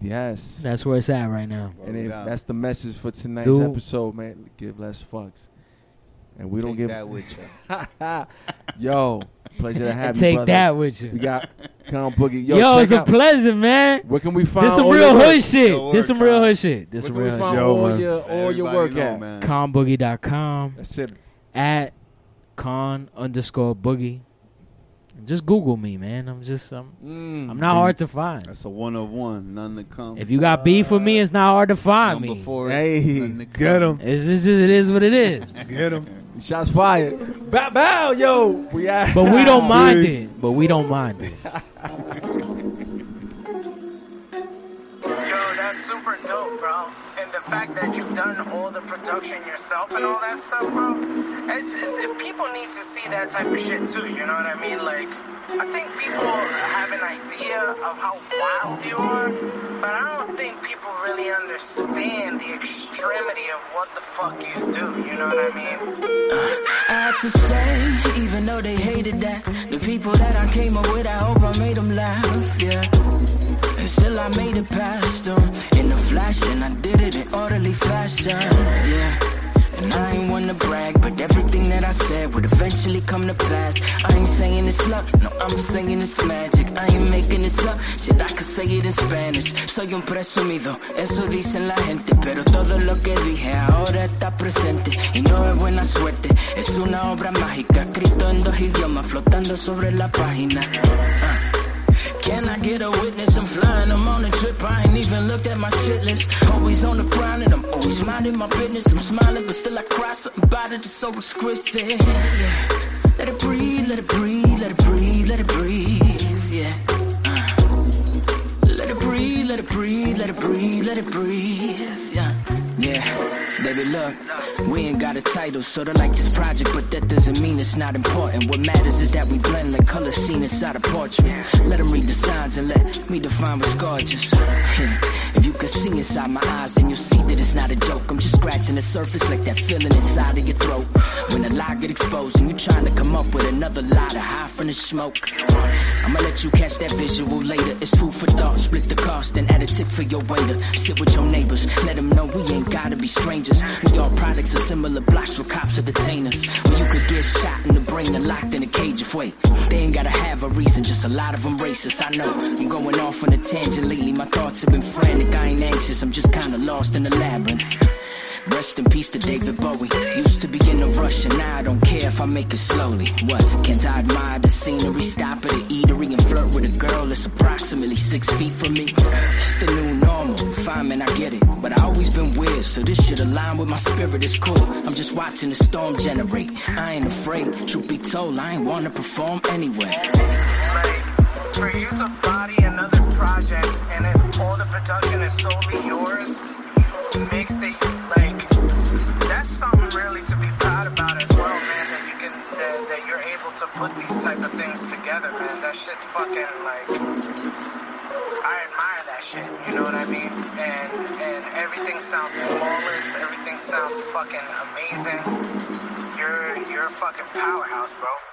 Yes. That's where it's at right now. And if that's the message for tonight's Dude. episode, man. Give less fucks. And we don't Take give that with you. Yo, pleasure to have you. take brother. that with you. We got Kon Boogie. Yo, Yo, check it's a pleasure, man. Where can we find This some all real your hood shit. Yo, This some real Kon. hood shit. This Where some real hood shit. All man. your all your work know, at? man. Konboogie.com That's it. at kon underscore boogie. Just Google me, man. I'm just I'm Mm. I'm not hard to find. That's a one of one. None to come. If you got beef with me, it's not hard to find Number me. four. Hey, none to Get come. him. It's just it is what it is. Get him. Shots fired. Bow, bow, yo. We at. But we don't mind it. But we don't mind it. fact that you've done all the production yourself and all that stuff, bro. It's, it's, people need to see that type of shit too. You know what I mean? Like, I think people have an idea of how wild you are, but I don't think people really understand the extremity of what the fuck you do. You know what I mean? I had to say, even though they hated that, the people that I came up with, I hope I made them laugh, yeah. And still I made it past them in the flash, and I did it in orderly fashion, yeah. And I ain't wanna brag, but everything that I said would eventually come to pass. I ain't saying it's luck, no, I'm saying it's magic. I ain't making this up, shit, I could say it in Spanish. Soy un presumido, eso dicen la gente. Pero todo lo que dije ahora está presente. Y no es buena suerte, es una obra mágica. Escrito en dos idiomas, flotando sobre la página. Ah. Can I get a witness? I'm flying, I'm on a trip. I ain't even looked at my shit list. Always on the grind and I'm always minding my business. I'm smiling, but still I cry. Something about it is so exquisite. Yeah. Let it breathe, let it breathe, let it breathe, let it breathe. Yeah. Uh. Let it breathe, let it breathe, let it breathe, let it breathe. Yeah. Yeah, baby, look, we ain't got a title, so to like this project, but that doesn't mean it's not important. What matters is that we blend the color scene inside a portrait. Let them read the signs and let me define what's gorgeous. if you can see inside my eyes, then you'll see that it's not a joke. I'm just scratching the surface like that feeling inside of your throat. When a lie get exposed and you trying to come up with another lie to hide from the smoke. I'ma let you catch that visual later. It's food for thought. Split the cost and add a tip for your waiter. Sit with your neighbors. Let them know we ain't gotta be strangers. We all products of similar blocks with cops or detainers. Where you could get shot in the brain and locked in a cage if wait. They ain't gotta have a reason, just a lot of them racist. I know I'm going off on a tangent lately. My thoughts have been frantic. I ain't anxious, I'm just kinda lost in the labyrinth. Rest in peace to David Bowie. Used to be in a rush, and now I don't care if I make it slowly. What? Can't I admire the scenery? Stop at an eatery and flirt with a girl that's approximately six feet from me? It's the new normal. Fine, man, I get it. But I always been weird, so this shit align with my spirit. It's cool. I'm just watching the storm generate. I ain't afraid. Truth be told, I ain't wanna perform anyway. For you to body another project and it's all the production is solely yours, makes it like that's something really to be proud about as well, man. That you can that, that you're able to put these type of things together, man. That shit's fucking like I admire that shit. You know what I mean? And and everything sounds flawless. Everything sounds fucking amazing. You're you're a fucking powerhouse, bro.